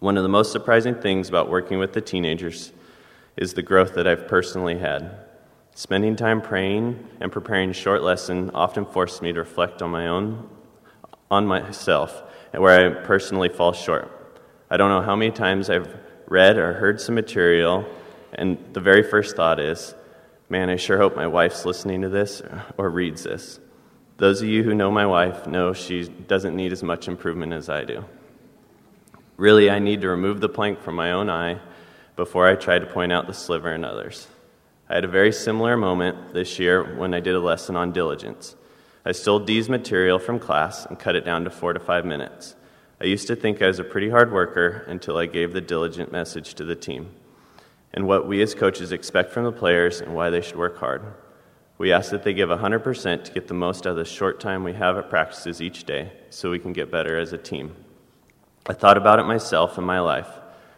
One of the most surprising things about working with the teenagers is the growth that I've personally had. Spending time praying and preparing a short lesson often forced me to reflect on my own on myself and where I personally fall short. I don't know how many times I've read or heard some material and the very first thought is, man, I sure hope my wife's listening to this or reads this. Those of you who know my wife know she doesn't need as much improvement as I do. Really, I need to remove the plank from my own eye before I try to point out the sliver in others. I had a very similar moment this year when I did a lesson on diligence. I stole Dee's material from class and cut it down to four to five minutes. I used to think I was a pretty hard worker until I gave the diligent message to the team and what we as coaches expect from the players and why they should work hard. We ask that they give 100% to get the most out of the short time we have at practices each day so we can get better as a team. I thought about it myself in my life.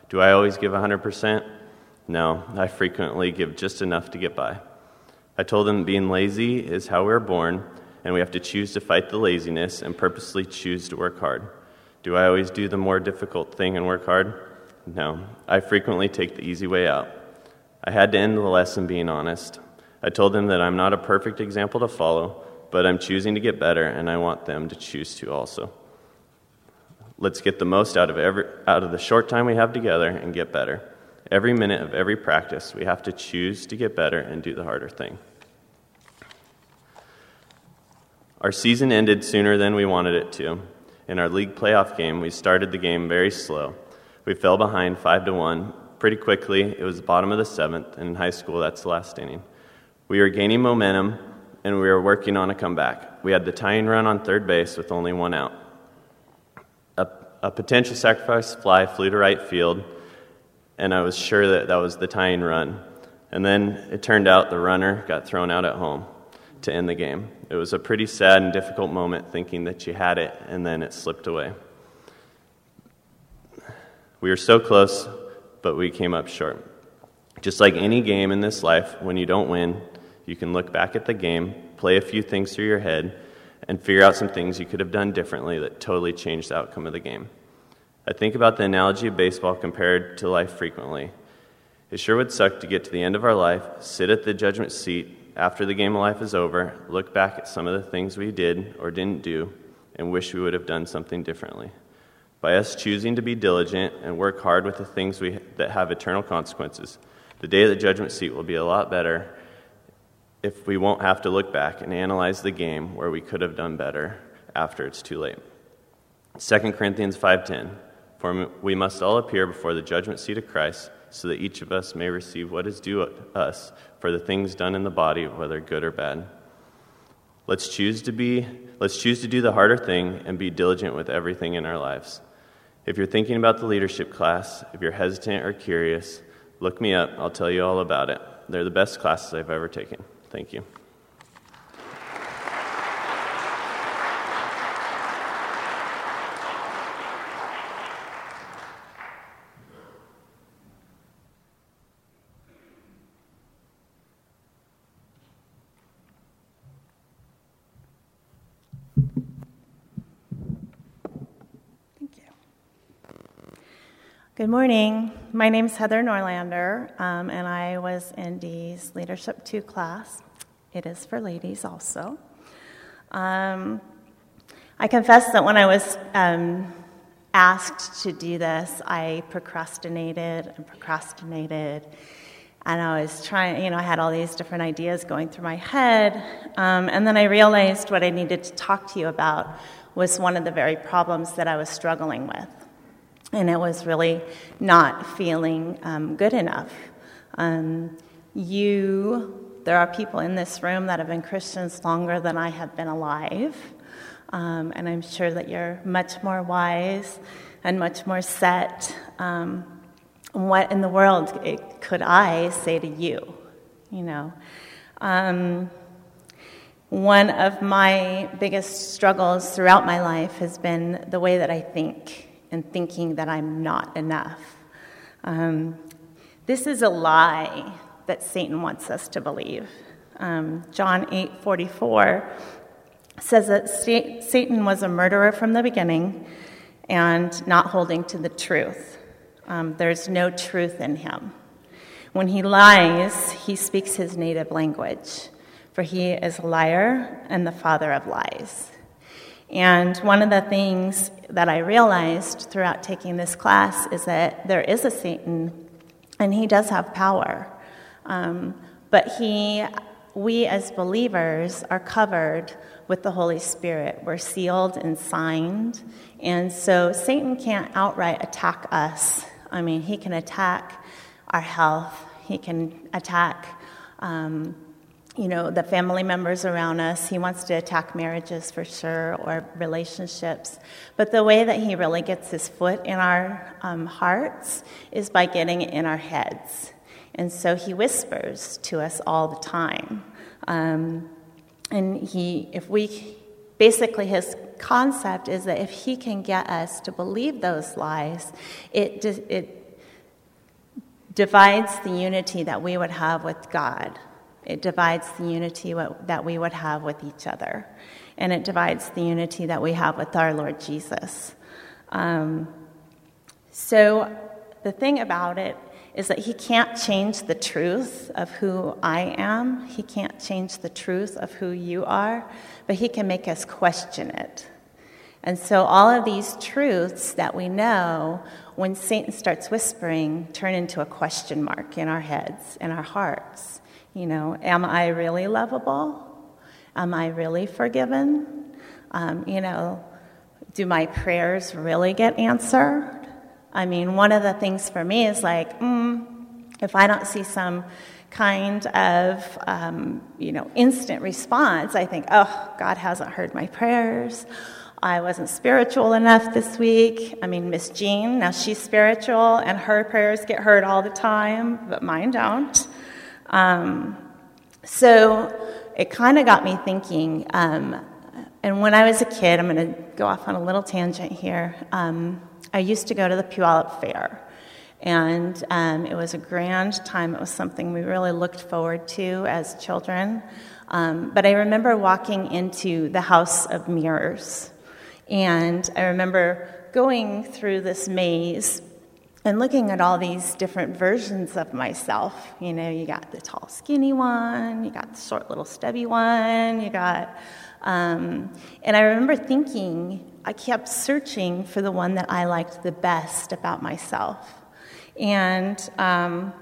Do I always give 100%? No, I frequently give just enough to get by. I told them being lazy is how we're born, and we have to choose to fight the laziness and purposely choose to work hard. Do I always do the more difficult thing and work hard? No, I frequently take the easy way out. I had to end the lesson being honest. I told them that I'm not a perfect example to follow, but I'm choosing to get better, and I want them to choose to also. Let's get the most out of, every, out of the short time we have together and get better. Every minute of every practice, we have to choose to get better and do the harder thing. Our season ended sooner than we wanted it to. In our league playoff game, we started the game very slow. We fell behind 5 to 1 pretty quickly. It was the bottom of the seventh, and in high school, that's the last inning. We were gaining momentum, and we were working on a comeback. We had the tying run on third base with only one out. A, a potential sacrifice fly flew to right field, and I was sure that that was the tying run. And then it turned out the runner got thrown out at home to end the game. It was a pretty sad and difficult moment thinking that you had it, and then it slipped away. We were so close, but we came up short. Just like any game in this life, when you don't win, you can look back at the game, play a few things through your head, and figure out some things you could have done differently that totally changed the outcome of the game. I think about the analogy of baseball compared to life frequently. It sure would suck to get to the end of our life, sit at the judgment seat after the game of life is over, look back at some of the things we did or didn't do, and wish we would have done something differently. By us choosing to be diligent and work hard with the things we, that have eternal consequences, the day of the judgment seat will be a lot better if we won't have to look back and analyze the game where we could have done better after it's too late. 2 Corinthians 5:10 For we must all appear before the judgment seat of Christ so that each of us may receive what is due us for the things done in the body whether good or bad. Let's choose to be let's choose to do the harder thing and be diligent with everything in our lives. If you're thinking about the leadership class, if you're hesitant or curious, look me up. I'll tell you all about it. They're the best classes I've ever taken. Thank you. Good morning. My name is Heather Norlander, um, and I was in Dee's Leadership 2 class. It is for ladies also. Um, I confess that when I was um, asked to do this, I procrastinated and procrastinated. And I was trying, you know, I had all these different ideas going through my head. Um, and then I realized what I needed to talk to you about was one of the very problems that I was struggling with and it was really not feeling um, good enough. Um, you, there are people in this room that have been Christians longer than I have been alive, um, and I'm sure that you're much more wise and much more set. Um, what in the world could I say to you? You know. Um, one of my biggest struggles throughout my life has been the way that I think and thinking that I'm not enough. Um, this is a lie that Satan wants us to believe. Um, John 8 44 says that Satan was a murderer from the beginning and not holding to the truth. Um, there's no truth in him. When he lies, he speaks his native language, for he is a liar and the father of lies. And one of the things that I realized throughout taking this class is that there is a Satan, and he does have power. Um, but he we as believers are covered with the Holy Spirit. We're sealed and signed. And so Satan can't outright attack us. I mean, he can attack our health, he can attack. Um, you know, the family members around us. He wants to attack marriages for sure or relationships. But the way that he really gets his foot in our um, hearts is by getting in our heads. And so he whispers to us all the time. Um, and he, if we, basically his concept is that if he can get us to believe those lies, it, it divides the unity that we would have with God. It divides the unity that we would have with each other. And it divides the unity that we have with our Lord Jesus. Um, so the thing about it is that he can't change the truth of who I am. He can't change the truth of who you are, but he can make us question it. And so, all of these truths that we know, when Satan starts whispering, turn into a question mark in our heads, in our hearts. You know, am I really lovable? Am I really forgiven? Um, you know, do my prayers really get answered? I mean, one of the things for me is like, mm, if I don't see some kind of, um, you know, instant response, I think, oh, God hasn't heard my prayers. I wasn't spiritual enough this week. I mean, Miss Jean, now she's spiritual and her prayers get heard all the time, but mine don't. Um, so it kind of got me thinking. Um, and when I was a kid, I'm going to go off on a little tangent here. Um, I used to go to the Puyallup Fair. And um, it was a grand time. It was something we really looked forward to as children. Um, but I remember walking into the House of Mirrors. And I remember going through this maze and looking at all these different versions of myself. You know, you got the tall, skinny one, you got the short, little, stubby one, you got. Um, and I remember thinking, I kept searching for the one that I liked the best about myself. And um,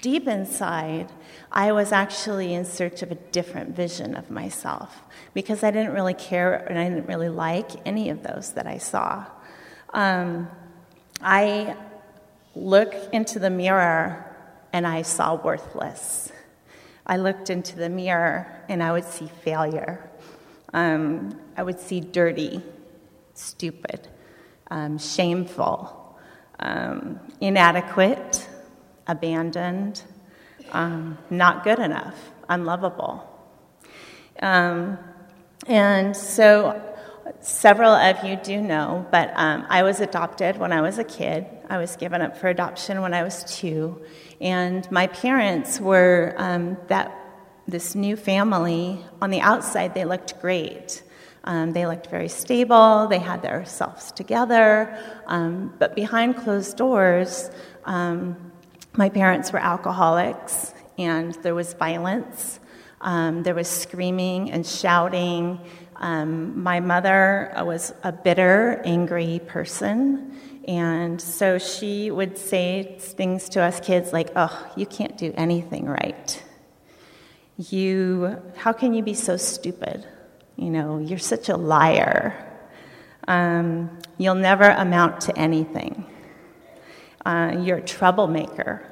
deep inside, I was actually in search of a different vision of myself because I didn't really care and I didn't really like any of those that I saw. Um, I look into the mirror and I saw worthless. I looked into the mirror and I would see failure. Um, I would see dirty, stupid, um, shameful, um, inadequate, abandoned, um, not good enough, unlovable. Um, and so, several of you do know, but um, I was adopted when I was a kid. I was given up for adoption when I was two. And my parents were that this new family, on the outside, they looked great. Um, they looked very stable, they had their selves together, um, but behind closed doors, um, my parents were alcoholics, and there was violence. Um, there was screaming and shouting. Um, my mother was a bitter, angry person, and so she would say things to us kids like, Oh, you can't do anything right. You, how can you be so stupid? You know, you're such a liar. Um, you'll never amount to anything. Uh, you're a troublemaker.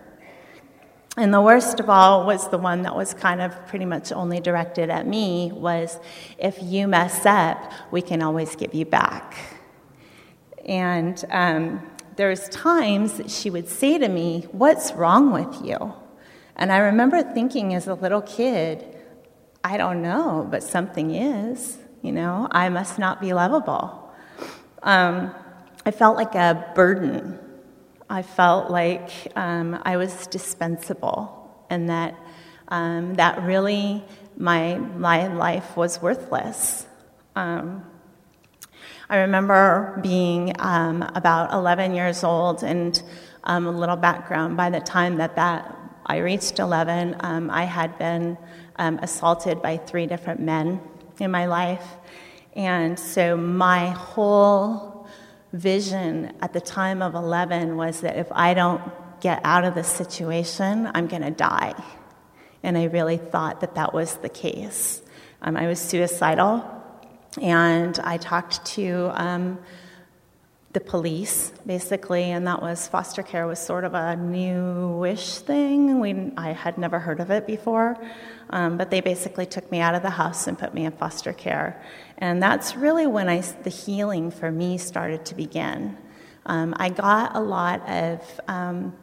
And the worst of all was the one that was kind of pretty much only directed at me was if you mess up, we can always give you back. And um, there's times that she would say to me, What's wrong with you? And I remember thinking as a little kid, I don't know, but something is, you know, I must not be lovable. Um, I felt like a burden. I felt like um, I was dispensable and that, um, that really my, my life was worthless. Um, I remember being um, about 11 years old, and um, a little background by the time that, that I reached 11, um, I had been assaulted by three different men in my life. And so my whole vision at the time of 11 was that if I don't get out of this situation, I'm going to die. and I really thought that that was the case. Um, I was suicidal, and I talked to um, the police, basically, and that was foster care was sort of a newish thing. We, I had never heard of it before, um, but they basically took me out of the house and put me in foster care, and that's really when I, the healing for me started to begin. Um, I got a lot of um,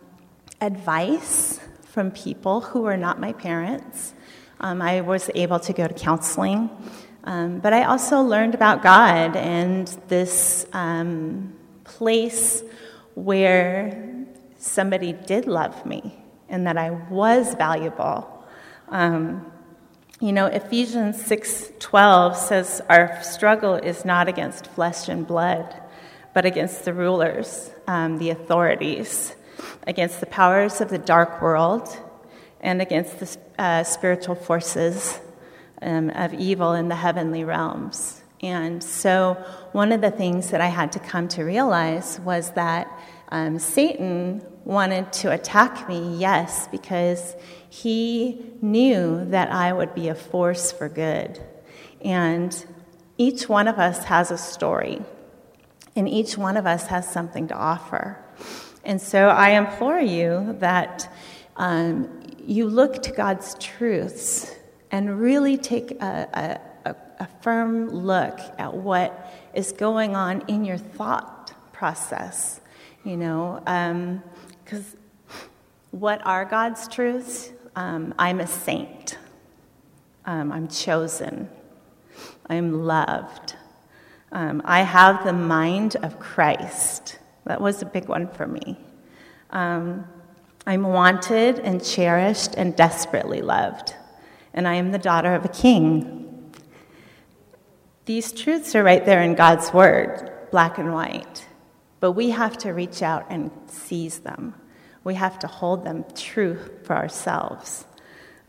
advice from people who were not my parents. Um, I was able to go to counseling. Um, but I also learned about God and this um, place where somebody did love me and that I was valuable. Um, you know, Ephesians 6:12 says our struggle is not against flesh and blood, but against the rulers, um, the authorities, against the powers of the dark world, and against the uh, spiritual forces um, of evil in the heavenly realms. And so, one of the things that I had to come to realize was that um, Satan wanted to attack me, yes, because he knew that I would be a force for good. And each one of us has a story, and each one of us has something to offer. And so I implore you that um, you look to God's truths and really take a, a a firm look at what is going on in your thought process, you know, because um, what are God's truths? Um, I'm a saint. Um, I'm chosen. I'm loved. Um, I have the mind of Christ. That was a big one for me. Um, I'm wanted and cherished and desperately loved. And I am the daughter of a king. These truths are right there in God's Word, black and white. But we have to reach out and seize them. We have to hold them true for ourselves.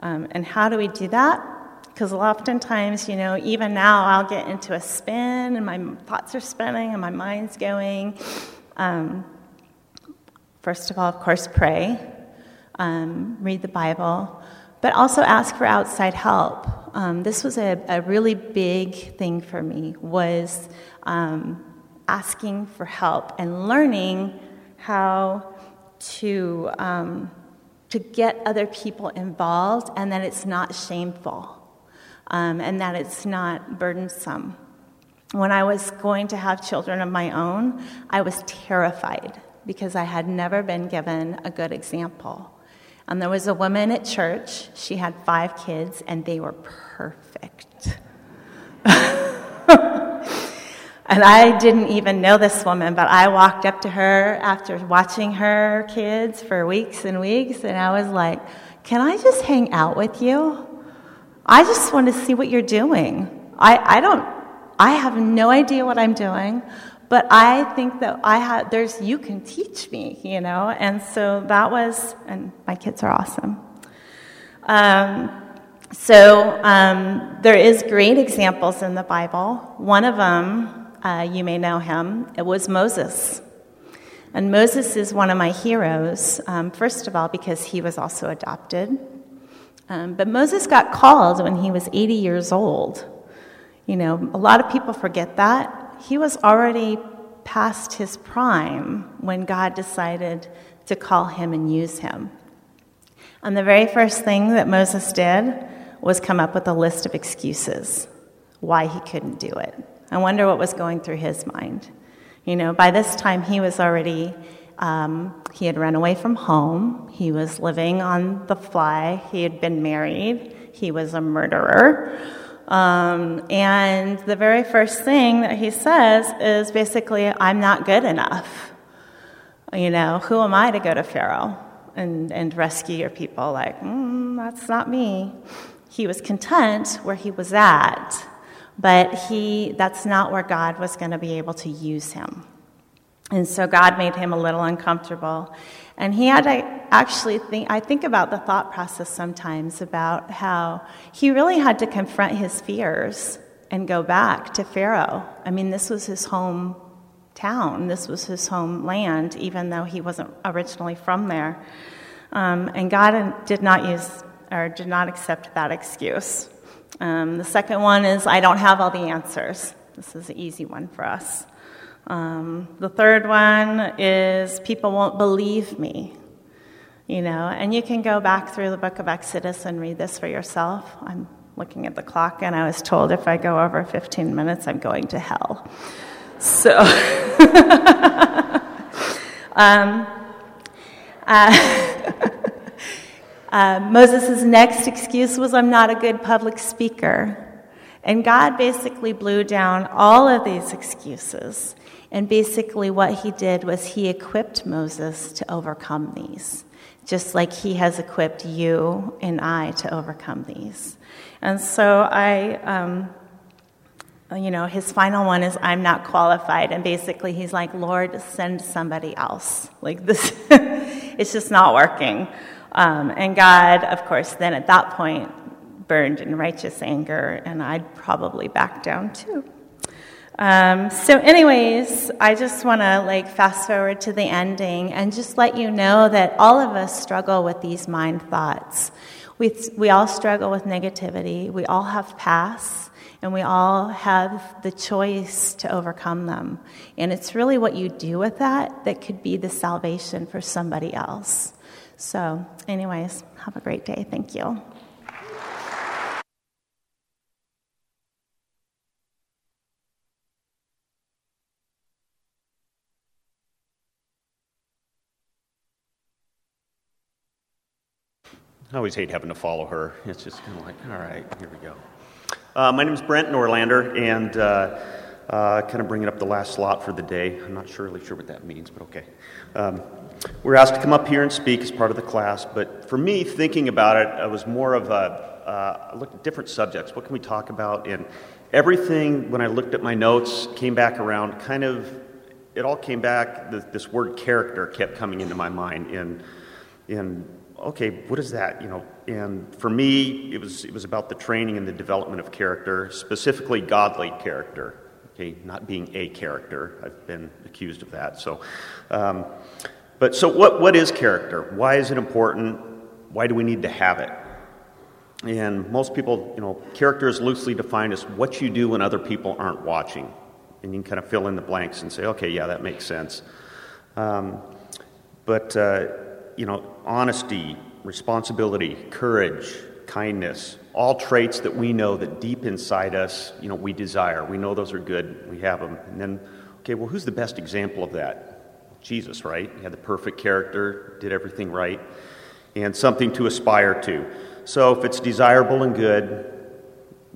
Um, and how do we do that? Because oftentimes, you know, even now I'll get into a spin and my thoughts are spinning and my mind's going. Um, first of all, of course, pray, um, read the Bible, but also ask for outside help um, this was a, a, really big thing for me was um, asking for help and learning how to um, to get other people involved and that it's not shameful um, and that it's not burdensome when i was going to have children of my own i was terrified because i had never been given a good example and there was a woman at church. She had five kids, and they were perfect. [laughs] and I didn't even know this woman, but I walked up to her after watching her kids for weeks and weeks, and I was like, Can I just hang out with you? I just want to see what you're doing. I, I don't, I have no idea what I'm doing. But I think that I had, there's, you can teach me, you know? And so that was, and my kids are awesome. Um, so um, there is great examples in the Bible. One of them, uh, you may know him, it was Moses. And Moses is one of my heroes, um, first of all, because he was also adopted. Um, but Moses got called when he was 80 years old. You know, a lot of people forget that he was already past his prime when God decided to call him and use him. And the very first thing that Moses did was come up with a list of excuses why he couldn't do it. I wonder what was going through his mind. You know, by this time he was already, um, he had run away from home, he was living on the fly, he had been married, he was a murderer. Um, and the very first thing that he says is basically, I'm not good enough. You know, who am I to go to Pharaoh and, and rescue your people? Like, mm, that's not me. He was content where he was at, but he, that's not where God was going to be able to use him. And so God made him a little uncomfortable. And he had to actually think, I think about the thought process sometimes about how he really had to confront his fears and go back to Pharaoh. I mean, this was his home town, this was his homeland, even though he wasn't originally from there. Um, and God did not use or did not accept that excuse. Um, the second one is I don't have all the answers. This is an easy one for us. Um, the third one is people won't believe me. You know, and you can go back through the book of Exodus and read this for yourself. I'm looking at the clock, and I was told if I go over 15 minutes, I'm going to hell. So, [laughs] um, uh, [laughs] uh, Moses' next excuse was, I'm not a good public speaker. And God basically blew down all of these excuses. And basically, what he did was he equipped Moses to overcome these, just like he has equipped you and I to overcome these. And so I, um, you know, his final one is, I'm not qualified. And basically, he's like, Lord, send somebody else. Like, this, [laughs] it's just not working. Um, and God, of course, then at that point, burned in righteous anger, and I'd probably back down too. Um, so, anyways, I just want to like fast forward to the ending and just let you know that all of us struggle with these mind thoughts. We, we all struggle with negativity. We all have pasts, and we all have the choice to overcome them. And it's really what you do with that that could be the salvation for somebody else. So, anyways, have a great day. Thank you. I always hate having to follow her. It's just kind of like, all right, here we go. Uh, my name is Brent Norlander, and uh, uh, kind of bringing up the last slot for the day. I'm not sure, really sure what that means, but okay. Um, we're asked to come up here and speak as part of the class, but for me, thinking about it, I was more of a uh, I looked at different subjects. What can we talk about? And everything, when I looked at my notes, came back around. Kind of, it all came back. This word character kept coming into my mind, and and okay, what is that? You know, and for me, it was it was about the training and the development of character, specifically godly character. Okay, not being a character. I've been accused of that. So, um, but so what? What is character? Why is it important? Why do we need to have it? And most people, you know, character is loosely defined as what you do when other people aren't watching, and you can kind of fill in the blanks and say, okay, yeah, that makes sense. Um, but uh, you know, honesty, responsibility, courage, kindness, all traits that we know that deep inside us, you know, we desire. We know those are good. We have them. And then, okay, well, who's the best example of that? Jesus, right? He had the perfect character, did everything right, and something to aspire to. So if it's desirable and good,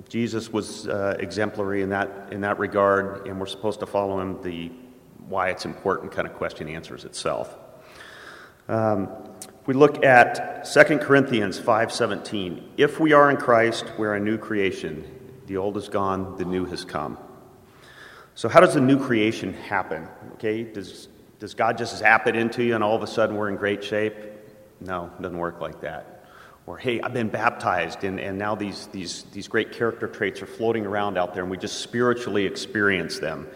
Jesus was uh, exemplary in that, in that regard, and we're supposed to follow him. The why it's important kind of question answers itself. Um, we look at 2 Corinthians 5:17. If we are in Christ, we're a new creation. The old is gone, the new has come. So how does the new creation happen? Okay, does does God just zap it into you and all of a sudden we're in great shape? No, it doesn't work like that. Or hey, I've been baptized and, and now these, these, these great character traits are floating around out there and we just spiritually experience them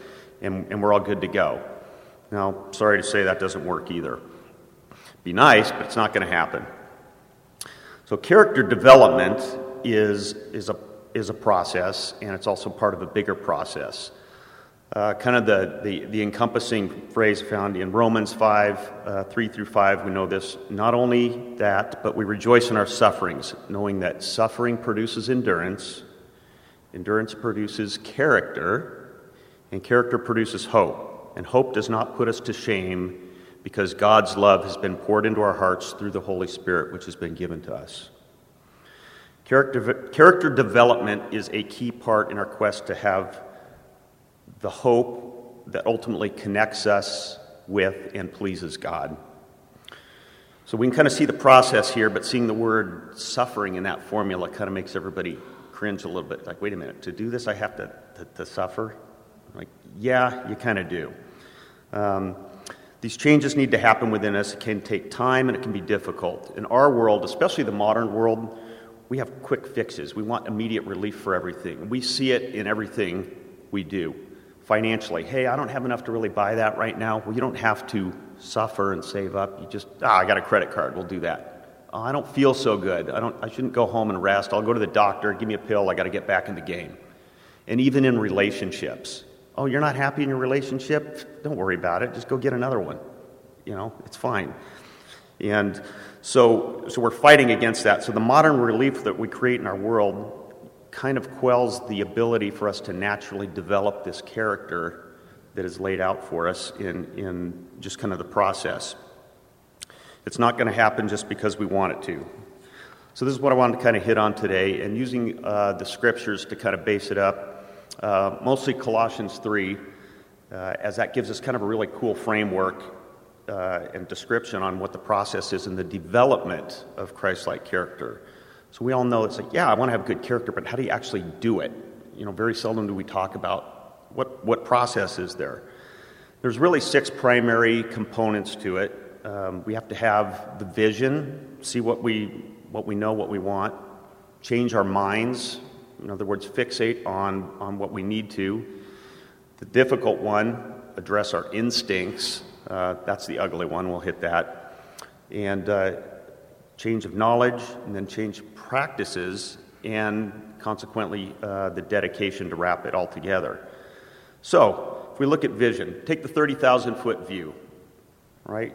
and, and we're all good to go. Now, sorry to say that doesn't work either be nice, but it's not going to happen. So, character development is, is, a, is a process, and it's also part of a bigger process. Uh, kind of the, the, the, encompassing phrase found in Romans 5 uh, 3 through 5, we know this. Not only that, but we rejoice in our sufferings, knowing that suffering produces endurance, endurance produces character, and character produces hope. And hope does not put us to shame because God's love has been poured into our hearts through the Holy Spirit, which has been given to us. Character, character development is a key part in our quest to have the hope that ultimately connects us with and pleases God. So we can kind of see the process here, but seeing the word suffering in that formula kind of makes everybody cringe a little bit. Like, wait a minute, to do this, I have to, to, to suffer? Like, yeah, you kind of do. Um, these changes need to happen within us. It can take time and it can be difficult. In our world, especially the modern world, we have quick fixes. We want immediate relief for everything. We see it in everything we do. Financially, hey, I don't have enough to really buy that right now. Well, you don't have to suffer and save up. You just, ah, I got a credit card, we'll do that. Oh, I don't feel so good. I, don't, I shouldn't go home and rest. I'll go to the doctor, give me a pill, I got to get back in the game. And even in relationships. Oh, you're not happy in your relationship? Don't worry about it. Just go get another one. You know, it's fine. And so, so we're fighting against that. So the modern relief that we create in our world kind of quells the ability for us to naturally develop this character that is laid out for us in, in just kind of the process. It's not going to happen just because we want it to. So, this is what I wanted to kind of hit on today, and using uh, the scriptures to kind of base it up, uh, mostly Colossians 3, uh, as that gives us kind of a really cool framework uh, and description on what the process is in the development of Christ like character. So, we all know it's like, yeah, I want to have good character, but how do you actually do it? You know, very seldom do we talk about what, what process is there. There's really six primary components to it. Um, we have to have the vision, see what we, what we know, what we want, change our minds, in other words, fixate on, on what we need to. The difficult one, address our instincts. Uh, that's the ugly one, we'll hit that. And uh, change of knowledge, and then change practices, and consequently uh, the dedication to wrap it all together. So, if we look at vision, take the 30,000 foot view, right?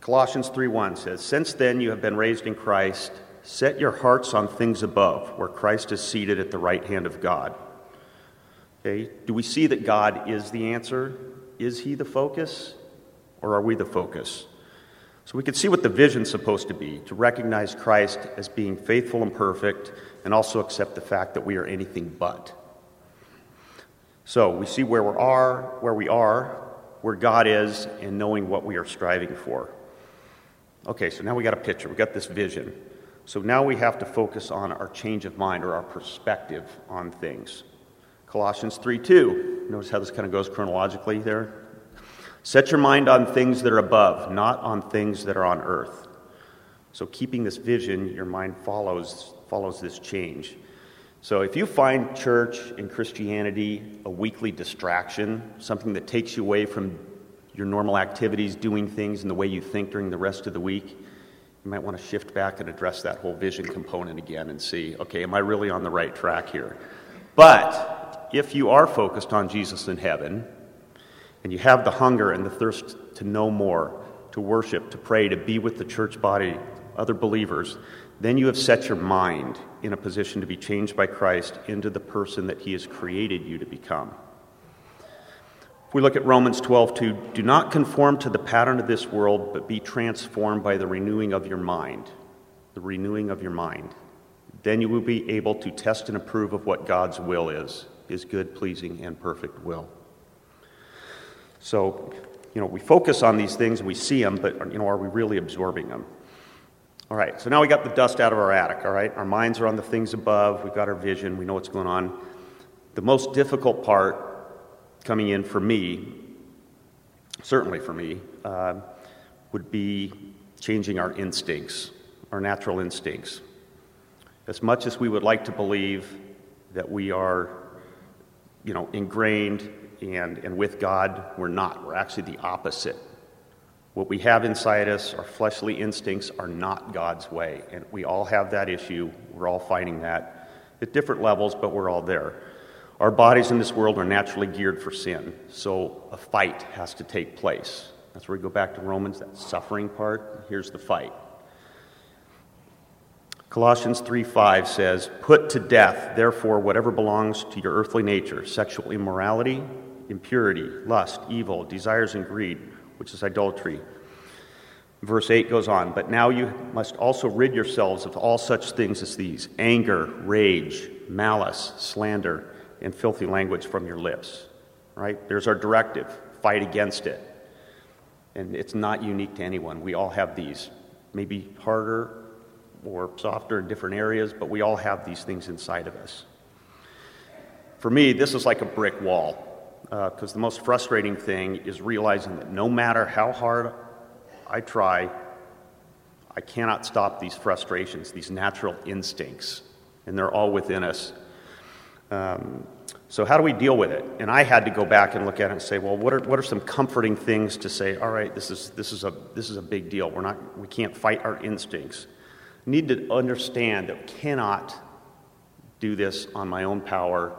Colossians 3:1 says, "Since then you have been raised in Christ, set your hearts on things above, where Christ is seated at the right hand of God." Okay? Do we see that God is the answer? Is he the focus or are we the focus? So we can see what the vision's supposed to be, to recognize Christ as being faithful and perfect and also accept the fact that we are anything but. So we see where we are, where we are, where God is, and knowing what we are striving for. Okay, so now we got a picture, we got this vision. So now we have to focus on our change of mind or our perspective on things. Colossians 3 2. Notice how this kind of goes chronologically there? Set your mind on things that are above, not on things that are on earth. So keeping this vision, your mind follows follows this change. So if you find church and Christianity a weekly distraction, something that takes you away from your normal activities, doing things, and the way you think during the rest of the week, you might want to shift back and address that whole vision component again and see, okay, am I really on the right track here? But if you are focused on Jesus in heaven, and you have the hunger and the thirst to know more, to worship, to pray, to be with the church body, other believers, then you have set your mind in a position to be changed by Christ into the person that He has created you to become. If we look at Romans 12, 2, do not conform to the pattern of this world, but be transformed by the renewing of your mind. The renewing of your mind. Then you will be able to test and approve of what God's will is, his good, pleasing, and perfect will. So, you know, we focus on these things and we see them, but, you know, are we really absorbing them? All right, so now we got the dust out of our attic, all right? Our minds are on the things above, we've got our vision, we know what's going on. The most difficult part coming in for me, certainly for me, uh, would be changing our instincts, our natural instincts. As much as we would like to believe that we are, you know, ingrained and, and with God, we're not. We're actually the opposite. What we have inside us, our fleshly instincts, are not God's way. And we all have that issue. We're all fighting that at different levels, but we're all there. Our bodies in this world are naturally geared for sin, so a fight has to take place. That's where we go back to Romans, that suffering part. Here's the fight. Colossians 3 5 says, Put to death, therefore, whatever belongs to your earthly nature sexual immorality, impurity, lust, evil, desires, and greed, which is idolatry. Verse 8 goes on, But now you must also rid yourselves of all such things as these anger, rage, malice, slander and filthy language from your lips. Right? There's our directive fight against it. And it's not unique to anyone. We all have these, maybe harder or softer in different areas, but we all have these things inside of us. For me, this is like a brick wall, because uh, the most frustrating thing is realizing that no matter how hard I try, I cannot stop these frustrations, these natural instincts, and they're all within us. Um, so, how do we deal with it? And I had to go back and look at it and say, well, what are, what are some comforting things to say, all right, this is, this, is a, this is a big deal. We're not, we can't fight our instincts. need to understand that we cannot do this on my own power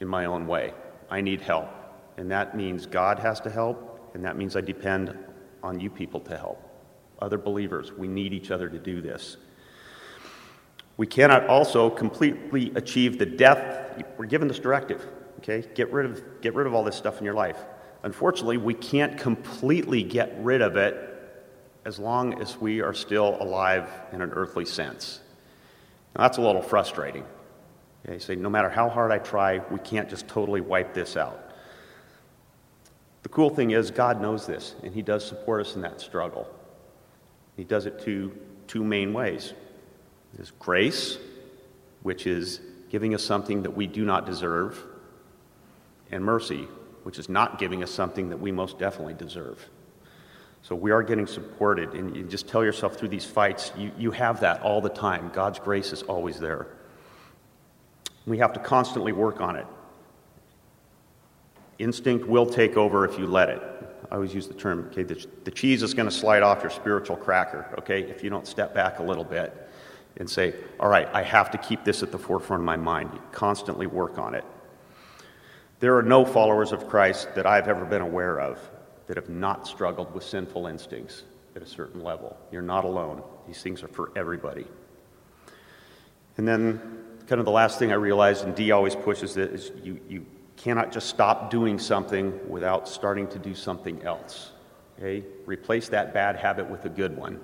in my own way. I need help. And that means God has to help, and that means I depend on you people to help. Other believers, we need each other to do this. We cannot also completely achieve the death. We're given this directive, okay? Get rid of, get rid of all this stuff in your life. Unfortunately, we can't completely get rid of it as long as we are still alive in an earthly sense. Now, that's a little frustrating. Okay, say, no matter how hard I try, we can't just totally wipe this out. The cool thing is, God knows this, and He does support us in that struggle. He does it two, two main ways there's grace, which is giving us something that we do not deserve, and mercy, which is not giving us something that we most definitely deserve. So we are getting supported, and you just tell yourself through these fights, you, you have that all the time. God's grace is always there. We have to constantly work on it. Instinct will take over if you let it. I always use the term, okay, the, the cheese is going to slide off your spiritual cracker, okay, if you don't step back a little bit and say, all right, I have to keep this at the forefront of my mind. You constantly work on it. There are no followers of Christ that I've ever been aware of that have not struggled with sinful instincts at a certain level. You're not alone. These things are for everybody. And then, kind of the last thing I realized, and Dee always pushes it, is you, you cannot just stop doing something without starting to do something else. Okay? Replace that bad habit with a good one.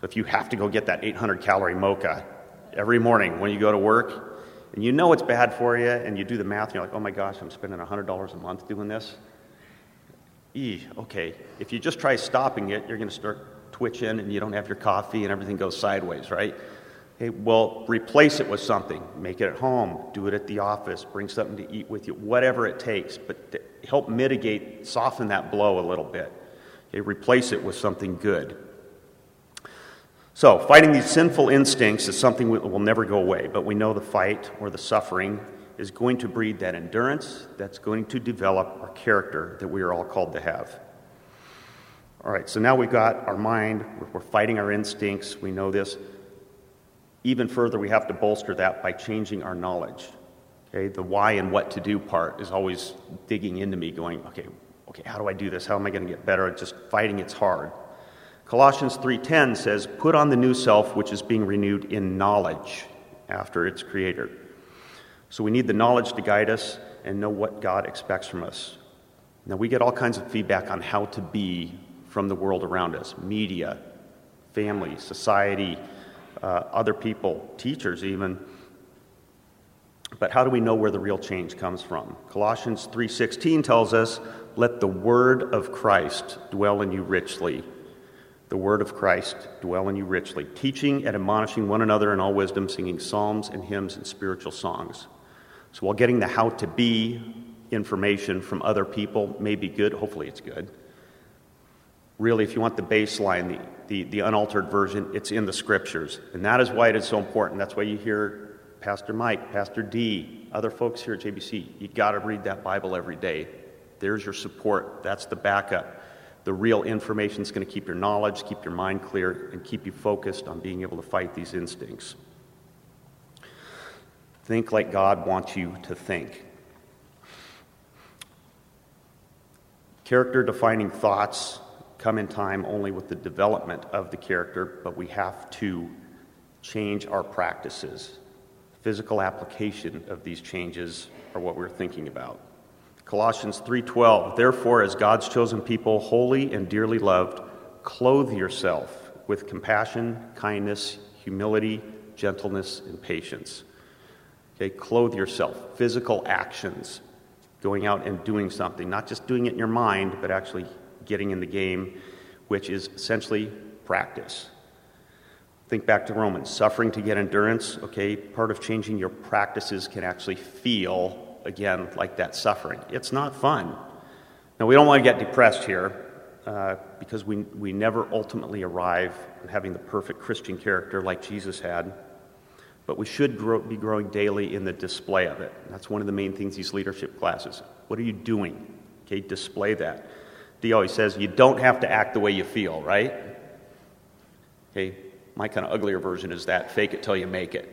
So if you have to go get that 800 calorie mocha every morning when you go to work, and you know it's bad for you, and you do the math, and you're like, oh my gosh, I'm spending $100 a month doing this. Eee, okay. If you just try stopping it, you're going to start twitching, and you don't have your coffee, and everything goes sideways, right? Okay, well, replace it with something. Make it at home, do it at the office, bring something to eat with you, whatever it takes, but help mitigate, soften that blow a little bit. Okay, replace it with something good. So, fighting these sinful instincts is something that will never go away, but we know the fight or the suffering is going to breed that endurance that's going to develop our character that we are all called to have. All right, so now we've got our mind, we're fighting our instincts, we know this. Even further, we have to bolster that by changing our knowledge. Okay, the why and what to do part is always digging into me, going, okay, okay, how do I do this? How am I going to get better? Just fighting it's hard. Colossians 3:10 says, "Put on the new self which is being renewed in knowledge after its creator." So we need the knowledge to guide us and know what God expects from us. Now we get all kinds of feedback on how to be from the world around us, media, family, society, uh, other people, teachers even. But how do we know where the real change comes from? Colossians 3:16 tells us, "Let the word of Christ dwell in you richly." The word of Christ dwell in you richly, teaching and admonishing one another in all wisdom, singing psalms and hymns and spiritual songs. So while getting the how to be information from other people may be good, hopefully it's good really, if you want the baseline, the, the, the, unaltered version, it's in the scriptures. And that is why it is so important. That's why you hear Pastor Mike, Pastor Dee, other folks here at JBC. You got to read that Bible every day. There's your support. That's the backup. The real information is going to keep your knowledge, keep your mind clear, and keep you focused on being able to fight these instincts. Think like God wants you to think. Character defining thoughts come in time only with the development of the character, but we have to change our practices. Physical application of these changes are what we're thinking about. Colossians 3:12 Therefore as God's chosen people holy and dearly loved clothe yourself with compassion, kindness, humility, gentleness and patience. Okay, clothe yourself. Physical actions, going out and doing something, not just doing it in your mind, but actually getting in the game, which is essentially practice. Think back to Romans suffering to get endurance. Okay, part of changing your practices can actually feel, again, like that suffering. It's not fun. Now, we don't want to get depressed here uh, because we, we never ultimately arrive in having the perfect Christian character like Jesus had. But we should grow, be growing daily in the display of it. That's one of the main things these leadership classes. What are you doing? Okay, display that. He always says you don't have to act the way you feel, right? Okay, My kind of uglier version is that fake it till you make it.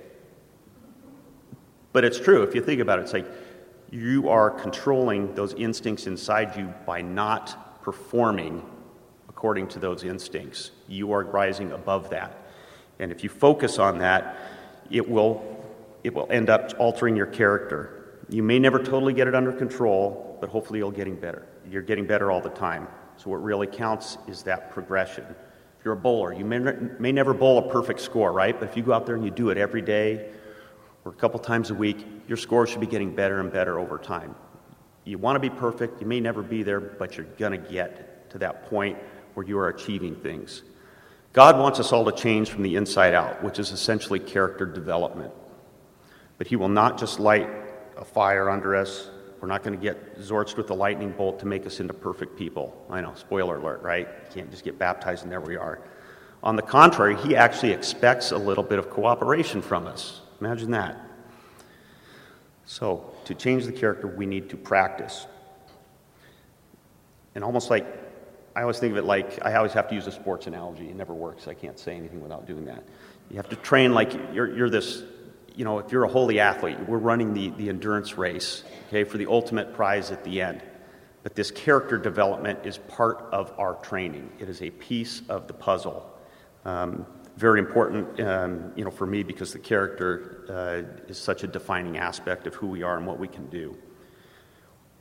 But it's true. If you think about it, it's like you are controlling those instincts inside you by not performing according to those instincts. You are rising above that. And if you focus on that, it will, it will end up altering your character. You may never totally get it under control, but hopefully you're getting better. You're getting better all the time. So what really counts is that progression. If you're a bowler, you may, may never bowl a perfect score, right? But if you go out there and you do it every day or a couple times a week, your score should be getting better and better over time. You want to be perfect, you may never be there, but you're going to get to that point where you are achieving things. God wants us all to change from the inside out, which is essentially character development. But He will not just light a fire under us. We're not going to get zorched with a lightning bolt to make us into perfect people. I know, spoiler alert, right? You can't just get baptized and there we are. On the contrary, He actually expects a little bit of cooperation from us. Imagine that. So, to change the character, we need to practice. And almost like I always think of it like I always have to use a sports analogy. It never works. I can't say anything without doing that. You have to train like you're, you're this, you know, if you're a holy athlete, we're running the, the endurance race, okay, for the ultimate prize at the end. But this character development is part of our training, it is a piece of the puzzle. Um, very important, um, you know, for me because the character uh, is such a defining aspect of who we are and what we can do.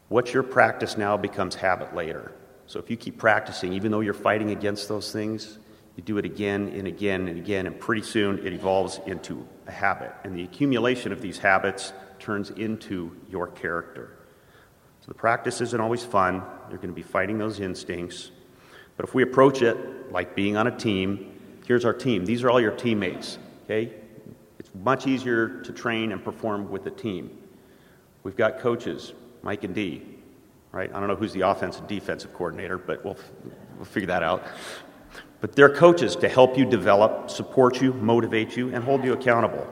What's your practice now becomes habit later. So if you keep practicing, even though you're fighting against those things, you do it again and again and again, and pretty soon it evolves into a habit. And the accumulation of these habits turns into your character. So the practice isn't always fun. You're going to be fighting those instincts. But if we approach it like being on a team, here's our team. These are all your teammates, okay? It's much easier to train and perform with a team. We've got coaches, Mike and Dee right? I don't know who's the offensive and defensive coordinator, but we'll, we'll figure that out. But they're coaches to help you develop, support you, motivate you, and hold you accountable.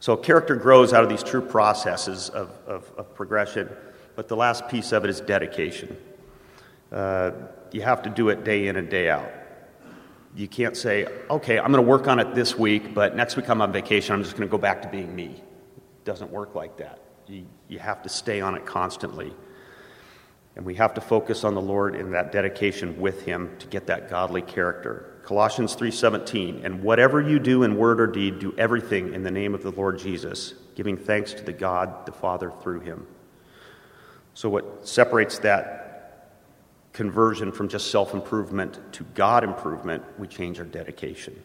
So character grows out of these true processes of, of, of progression, but the last piece of it is dedication. Uh, you have to do it day in and day out. You can't say, okay, I'm going to work on it this week, but next week I'm on vacation, I'm just going to go back to being me. It doesn't work like that. You, you have to stay on it constantly. And we have to focus on the Lord in that dedication with him to get that godly character. Colossians 3:17, and whatever you do in word or deed, do everything in the name of the Lord Jesus, giving thanks to the God the Father through him. So what separates that conversion from just self-improvement to God improvement, we change our dedication.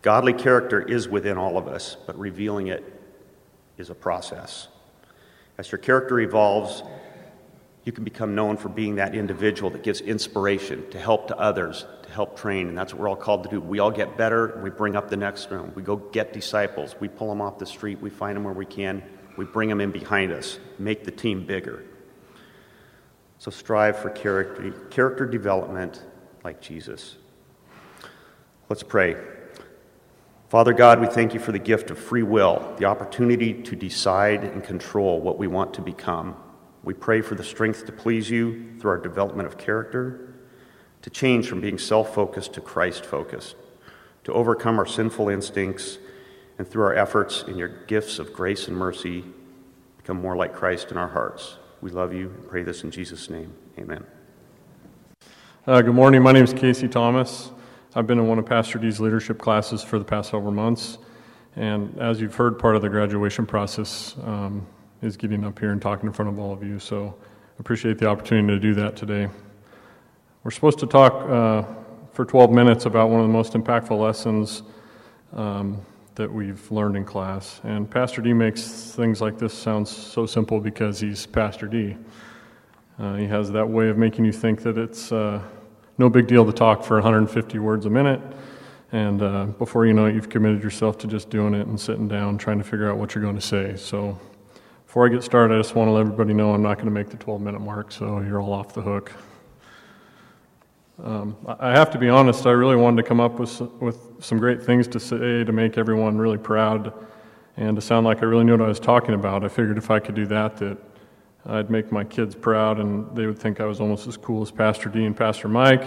Godly character is within all of us, but revealing it is a process. As your character evolves, you can become known for being that individual that gives inspiration to help to others, to help train, and that's what we're all called to do. We all get better, we bring up the next room. We go get disciples, we pull them off the street, we find them where we can, we bring them in behind us, make the team bigger. So strive for character, character development like Jesus. Let's pray. Father God, we thank you for the gift of free will, the opportunity to decide and control what we want to become. We pray for the strength to please you through our development of character, to change from being self focused to Christ focused, to overcome our sinful instincts, and through our efforts in your gifts of grace and mercy, become more like Christ in our hearts. We love you and pray this in Jesus' name. Amen. Uh, good morning. My name is Casey Thomas. I've been in one of Pastor Dee's leadership classes for the past several months. And as you've heard, part of the graduation process um, is getting up here and talking in front of all of you. So appreciate the opportunity to do that today. We're supposed to talk uh, for 12 minutes about one of the most impactful lessons um, that we've learned in class. And Pastor Dee makes things like this sound so simple because he's Pastor Dee. Uh, he has that way of making you think that it's. Uh, no big deal to talk for 150 words a minute. And uh, before you know it, you've committed yourself to just doing it and sitting down, trying to figure out what you're going to say. So, before I get started, I just want to let everybody know I'm not going to make the 12 minute mark, so you're all off the hook. Um, I have to be honest, I really wanted to come up with, with some great things to say to make everyone really proud and to sound like I really knew what I was talking about. I figured if I could do that, that I'd make my kids proud, and they would think I was almost as cool as Pastor Dee and Pastor Mike.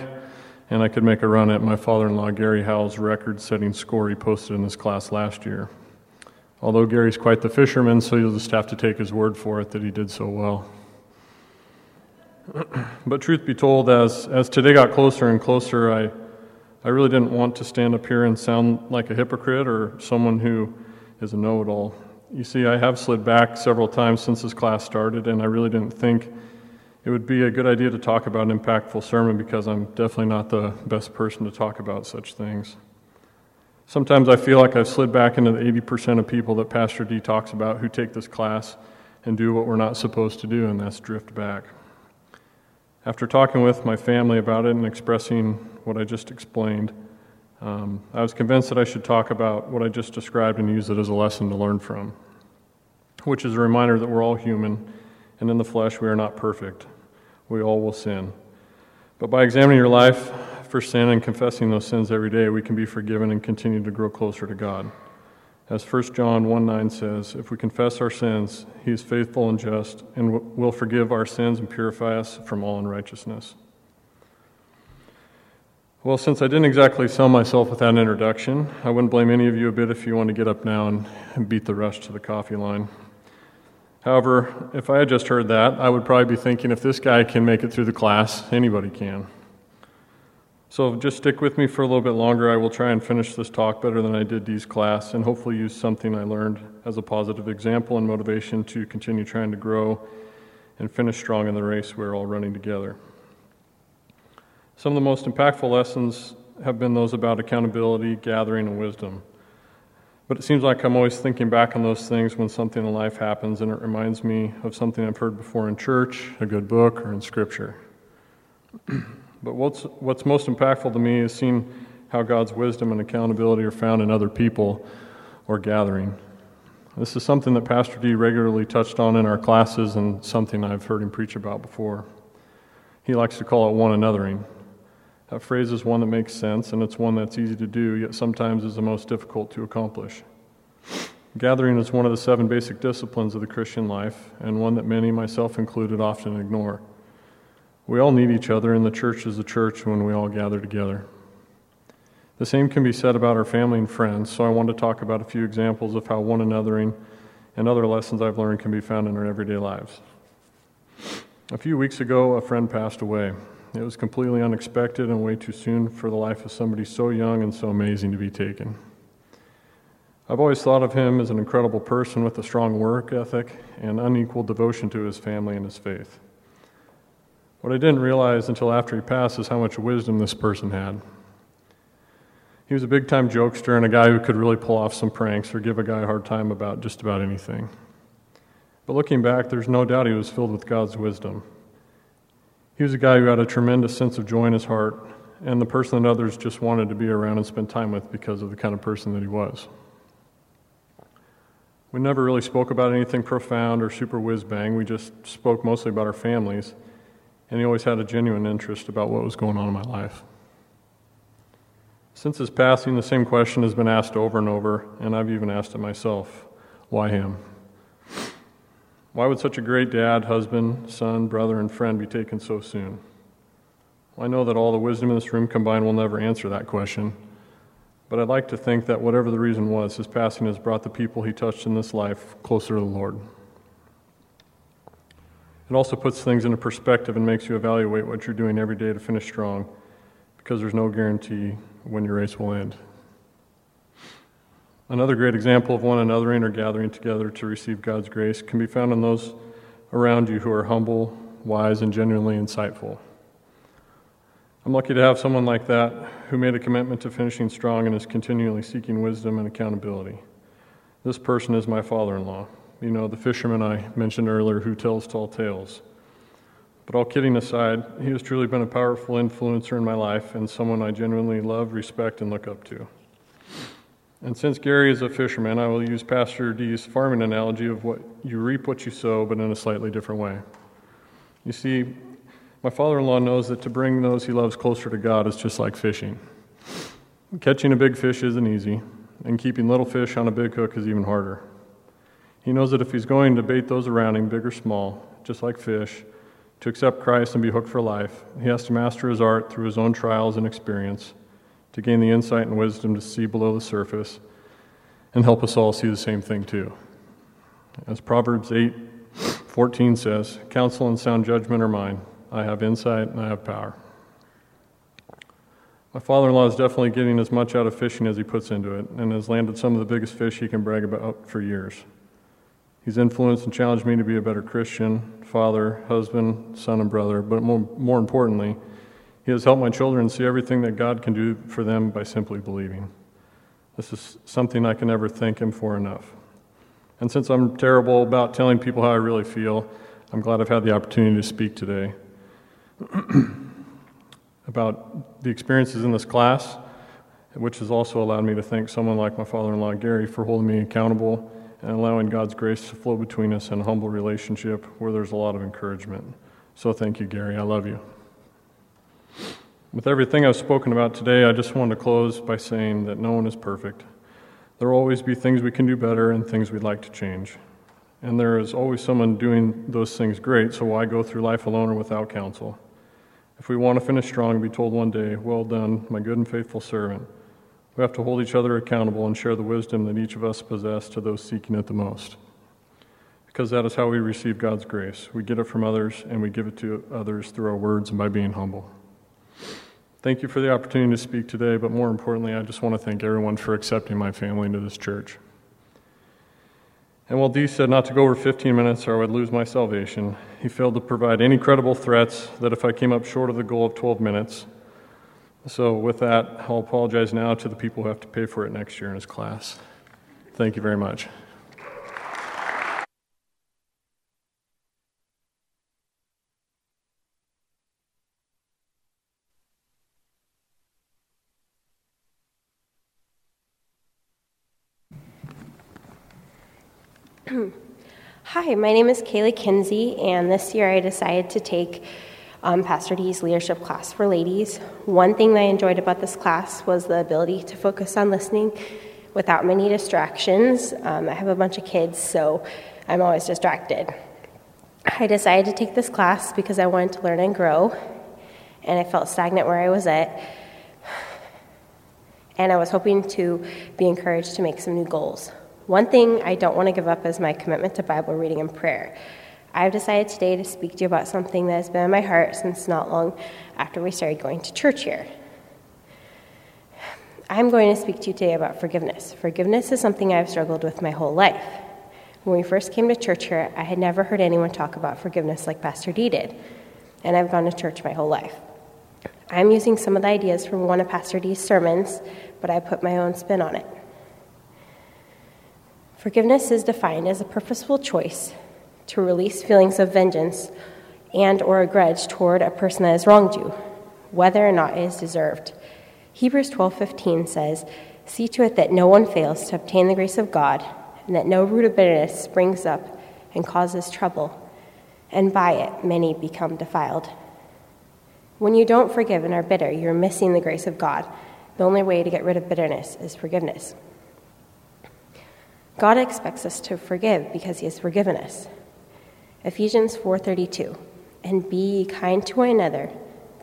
and I could make a run at my father in law Gary Howell's record setting score he posted in this class last year. Although Gary's quite the fisherman, so you'll just have to take his word for it that he did so well. [clears throat] but truth be told, as, as today got closer and closer, I, I really didn't want to stand up here and sound like a hypocrite or someone who is a know it all. You see, I have slid back several times since this class started, and I really didn't think it would be a good idea to talk about an impactful sermon because I'm definitely not the best person to talk about such things. Sometimes I feel like I've slid back into the 80% of people that Pastor Dee talks about who take this class and do what we're not supposed to do, and that's drift back. After talking with my family about it and expressing what I just explained, um, I was convinced that I should talk about what I just described and use it as a lesson to learn from, which is a reminder that we're all human, and in the flesh we are not perfect. We all will sin. But by examining your life for sin and confessing those sins every day, we can be forgiven and continue to grow closer to God. As 1 John 1 9 says, if we confess our sins, he is faithful and just and will forgive our sins and purify us from all unrighteousness. Well, since I didn't exactly sell myself with that introduction, I wouldn't blame any of you a bit if you want to get up now and beat the rush to the coffee line. However, if I had just heard that, I would probably be thinking if this guy can make it through the class, anybody can. So just stick with me for a little bit longer. I will try and finish this talk better than I did Dee's class and hopefully use something I learned as a positive example and motivation to continue trying to grow and finish strong in the race we're all running together. Some of the most impactful lessons have been those about accountability, gathering, and wisdom. But it seems like I'm always thinking back on those things when something in life happens, and it reminds me of something I've heard before in church, a good book, or in Scripture. [clears throat] but what's, what's most impactful to me is seeing how God's wisdom and accountability are found in other people or gathering. This is something that Pastor Dee regularly touched on in our classes and something I've heard him preach about before. He likes to call it one anothering. That phrase is one that makes sense, and it's one that's easy to do, yet sometimes is the most difficult to accomplish. Gathering is one of the seven basic disciplines of the Christian life, and one that many, myself included, often ignore. We all need each other, and the church is the church when we all gather together. The same can be said about our family and friends, so I want to talk about a few examples of how one anothering and other lessons I've learned can be found in our everyday lives. A few weeks ago, a friend passed away. It was completely unexpected and way too soon for the life of somebody so young and so amazing to be taken. I've always thought of him as an incredible person with a strong work ethic and unequal devotion to his family and his faith. What I didn't realize until after he passed is how much wisdom this person had. He was a big time jokester and a guy who could really pull off some pranks or give a guy a hard time about just about anything. But looking back, there's no doubt he was filled with God's wisdom. He was a guy who had a tremendous sense of joy in his heart, and the person that others just wanted to be around and spend time with because of the kind of person that he was. We never really spoke about anything profound or super whiz bang. We just spoke mostly about our families, and he always had a genuine interest about what was going on in my life. Since his passing, the same question has been asked over and over, and I've even asked it myself why him? Why would such a great dad, husband, son, brother, and friend be taken so soon? I know that all the wisdom in this room combined will never answer that question, but I'd like to think that whatever the reason was, his passing has brought the people he touched in this life closer to the Lord. It also puts things into perspective and makes you evaluate what you're doing every day to finish strong, because there's no guarantee when your race will end. Another great example of one anothering or gathering together to receive God's grace can be found in those around you who are humble, wise, and genuinely insightful. I'm lucky to have someone like that who made a commitment to finishing strong and is continually seeking wisdom and accountability. This person is my father in law. You know, the fisherman I mentioned earlier who tells tall tales. But all kidding aside, he has truly been a powerful influencer in my life and someone I genuinely love, respect, and look up to. And since Gary is a fisherman, I will use Pastor Dee's farming analogy of what you reap what you sow, but in a slightly different way. You see, my father in law knows that to bring those he loves closer to God is just like fishing. Catching a big fish isn't easy, and keeping little fish on a big hook is even harder. He knows that if he's going to bait those around him, big or small, just like fish, To accept Christ and be hooked for life, he has to master his art through his own trials and experience, to gain the insight and wisdom to see below the surface, and help us all see the same thing too. As Proverbs 8 14 says, Counsel and sound judgment are mine. I have insight and I have power. My father in law is definitely getting as much out of fishing as he puts into it and has landed some of the biggest fish he can brag about for years. He's influenced and challenged me to be a better Christian, father, husband, son, and brother, but more, more importantly, he has helped my children see everything that God can do for them by simply believing. This is something I can never thank him for enough. And since I'm terrible about telling people how I really feel, I'm glad I've had the opportunity to speak today. [clears throat] about the experiences in this class, which has also allowed me to thank someone like my father in law, Gary, for holding me accountable and allowing God's grace to flow between us in a humble relationship where there's a lot of encouragement. So thank you, Gary. I love you. With everything I've spoken about today, I just want to close by saying that no one is perfect. There will always be things we can do better and things we'd like to change. And there is always someone doing those things great, so why go through life alone or without counsel? If we want to finish strong be told one day, Well done, my good and faithful servant, we have to hold each other accountable and share the wisdom that each of us possess to those seeking it the most. Because that is how we receive God's grace. We get it from others, and we give it to others through our words and by being humble. Thank you for the opportunity to speak today, but more importantly, I just want to thank everyone for accepting my family into this church. And while Dee said not to go over 15 minutes or I would lose my salvation, he failed to provide any credible threats that if I came up short of the goal of 12 minutes. So, with that, I'll apologize now to the people who have to pay for it next year in his class. Thank you very much. [clears throat] Hi, my name is Kaylee Kinsey, and this year I decided to take um, Pastor Dee's leadership class for ladies. One thing that I enjoyed about this class was the ability to focus on listening without many distractions. Um, I have a bunch of kids, so I'm always distracted. I decided to take this class because I wanted to learn and grow, and I felt stagnant where I was at. And I was hoping to be encouraged to make some new goals. One thing I don't want to give up is my commitment to Bible reading and prayer. I've decided today to speak to you about something that has been in my heart since not long after we started going to church here. I'm going to speak to you today about forgiveness. Forgiveness is something I've struggled with my whole life. When we first came to church here, I had never heard anyone talk about forgiveness like Pastor Dee did, and I've gone to church my whole life. I'm using some of the ideas from one of Pastor Dee's sermons, but I put my own spin on it. Forgiveness is defined as a purposeful choice to release feelings of vengeance and or a grudge toward a person that has wronged you, whether or not it is deserved. Hebrews 12:15 says, "See to it that no one fails to obtain the grace of God, and that no root of bitterness springs up and causes trouble, and by it many become defiled." When you don't forgive and are bitter, you're missing the grace of God. The only way to get rid of bitterness is forgiveness. God expects us to forgive because he has forgiven us. Ephesians 4:32 And be kind to one another,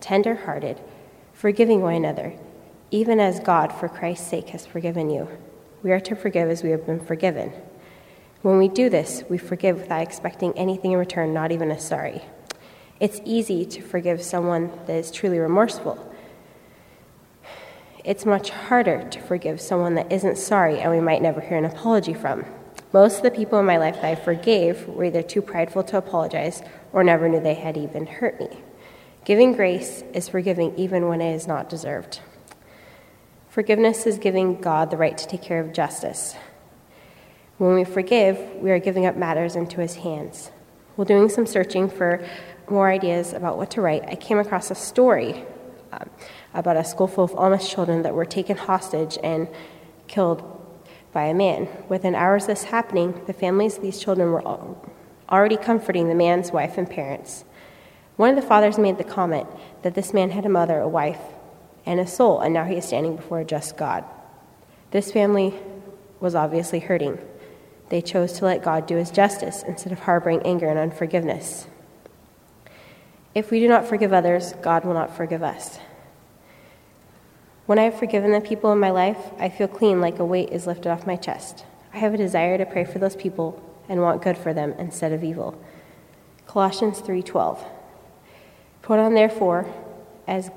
tender-hearted, forgiving one another, even as God for Christ's sake has forgiven you. We are to forgive as we have been forgiven. When we do this, we forgive without expecting anything in return, not even a sorry. It's easy to forgive someone that is truly remorseful it's much harder to forgive someone that isn't sorry and we might never hear an apology from. Most of the people in my life that I forgave were either too prideful to apologize or never knew they had even hurt me. Giving grace is forgiving even when it is not deserved. Forgiveness is giving God the right to take care of justice. When we forgive, we are giving up matters into his hands. While doing some searching for more ideas about what to write, I came across a story um, about a school full of Amish children that were taken hostage and killed by a man. Within hours of this happening, the families of these children were already comforting the man's wife and parents. One of the fathers made the comment that this man had a mother, a wife, and a soul, and now he is standing before a just God. This family was obviously hurting. They chose to let God do his justice instead of harboring anger and unforgiveness. If we do not forgive others, God will not forgive us. When I have forgiven the people in my life, I feel clean like a weight is lifted off my chest. I have a desire to pray for those people and want good for them instead of evil. Colossians 3:12. Put on therefore as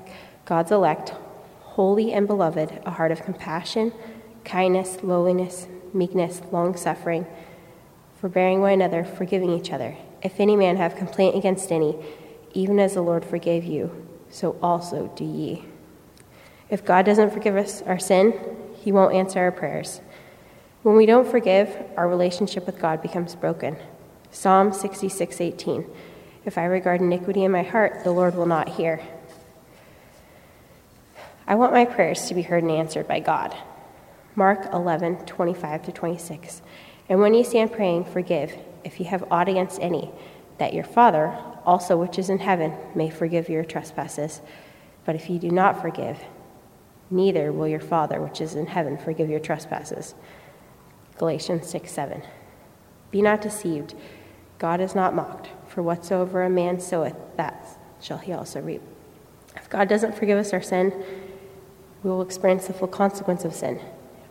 God's elect, holy and beloved, a heart of compassion, kindness, lowliness, meekness, long-suffering, forbearing one another, forgiving each other. If any man have complaint against any, even as the Lord forgave you, so also do ye. If God doesn't forgive us our sin, he won't answer our prayers. When we don't forgive, our relationship with God becomes broken. Psalm 66:18. If I regard iniquity in my heart, the Lord will not hear. I want my prayers to be heard and answered by God. Mark 11:25 to 26. And when you stand praying, forgive if you have aught against any, that your Father, also which is in heaven, may forgive your trespasses. But if you do not forgive, neither will your Father, which is in heaven, forgive your trespasses. Galatians 6 7. Be not deceived. God is not mocked, for whatsoever a man soweth, that shall he also reap. If God doesn't forgive us our sin, we will experience the full consequence of sin.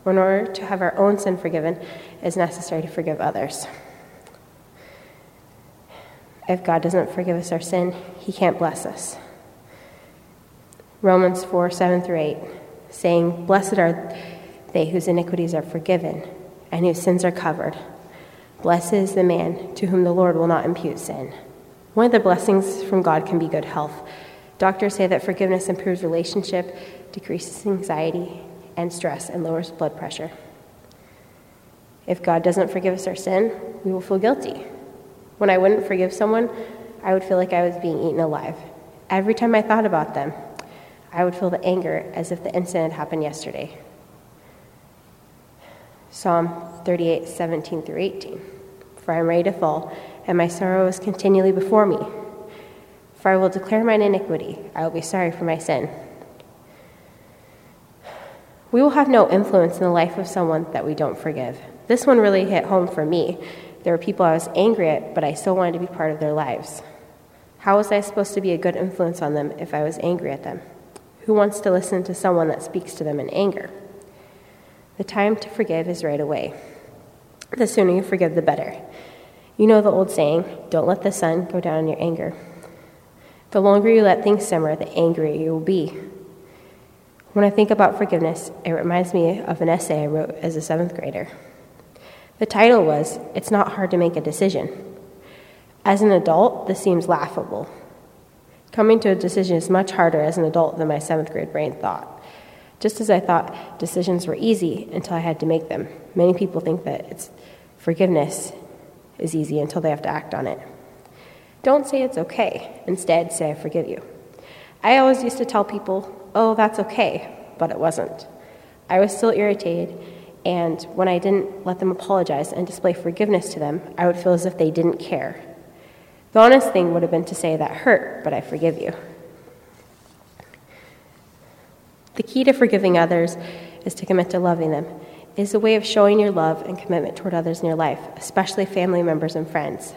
In order to have our own sin forgiven, it is necessary to forgive others. If God doesn't forgive us our sin, he can't bless us. Romans 4 7 through 8, saying, Blessed are they whose iniquities are forgiven and whose sins are covered. Blessed is the man to whom the Lord will not impute sin. One of the blessings from God can be good health. Doctors say that forgiveness improves relationship, decreases anxiety and stress, and lowers blood pressure. If God doesn't forgive us our sin, we will feel guilty. When I wouldn't forgive someone, I would feel like I was being eaten alive. Every time I thought about them, I would feel the anger as if the incident happened yesterday. Psalm 38, 17 through 18. For I am ready to fall, and my sorrow is continually before me. For I will declare mine iniquity, I will be sorry for my sin. We will have no influence in the life of someone that we don't forgive. This one really hit home for me there were people I was angry at, but I still wanted to be part of their lives. How was I supposed to be a good influence on them if I was angry at them? Who wants to listen to someone that speaks to them in anger? The time to forgive is right away. The sooner you forgive, the better. You know the old saying don't let the sun go down in your anger. The longer you let things simmer, the angrier you will be. When I think about forgiveness, it reminds me of an essay I wrote as a seventh grader. The title was It's Not Hard to Make a Decision. As an adult, this seems laughable. Coming to a decision is much harder as an adult than my seventh grade brain thought. Just as I thought decisions were easy until I had to make them, many people think that it's forgiveness is easy until they have to act on it. Don't say it's okay. Instead, say I forgive you. I always used to tell people, oh, that's okay, but it wasn't. I was still irritated and when I didn't let them apologize and display forgiveness to them, I would feel as if they didn't care. The honest thing would have been to say, That hurt, but I forgive you. The key to forgiving others is to commit to loving them. It is a way of showing your love and commitment toward others in your life, especially family members and friends.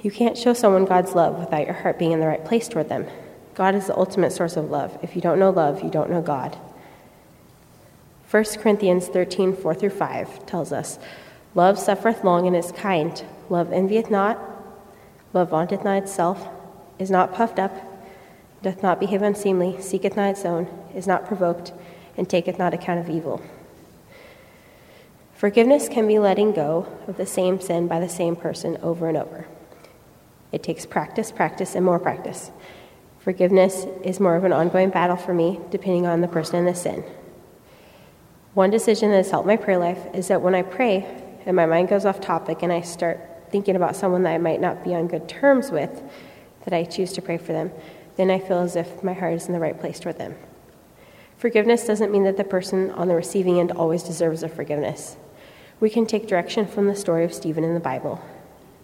You can't show someone God's love without your heart being in the right place toward them. God is the ultimate source of love. If you don't know love, you don't know God. 1 Corinthians 13, 4 through 5 tells us, Love suffereth long and is kind. Love envieth not. Love vaunteth not itself, is not puffed up, doth not behave unseemly, seeketh not its own, is not provoked, and taketh not account of evil. Forgiveness can be letting go of the same sin by the same person over and over. It takes practice, practice, and more practice. Forgiveness is more of an ongoing battle for me, depending on the person and the sin. One decision that has helped my prayer life is that when I pray and my mind goes off topic and I start thinking about someone that I might not be on good terms with, that I choose to pray for them, then I feel as if my heart is in the right place toward them. Forgiveness doesn't mean that the person on the receiving end always deserves a forgiveness. We can take direction from the story of Stephen in the Bible.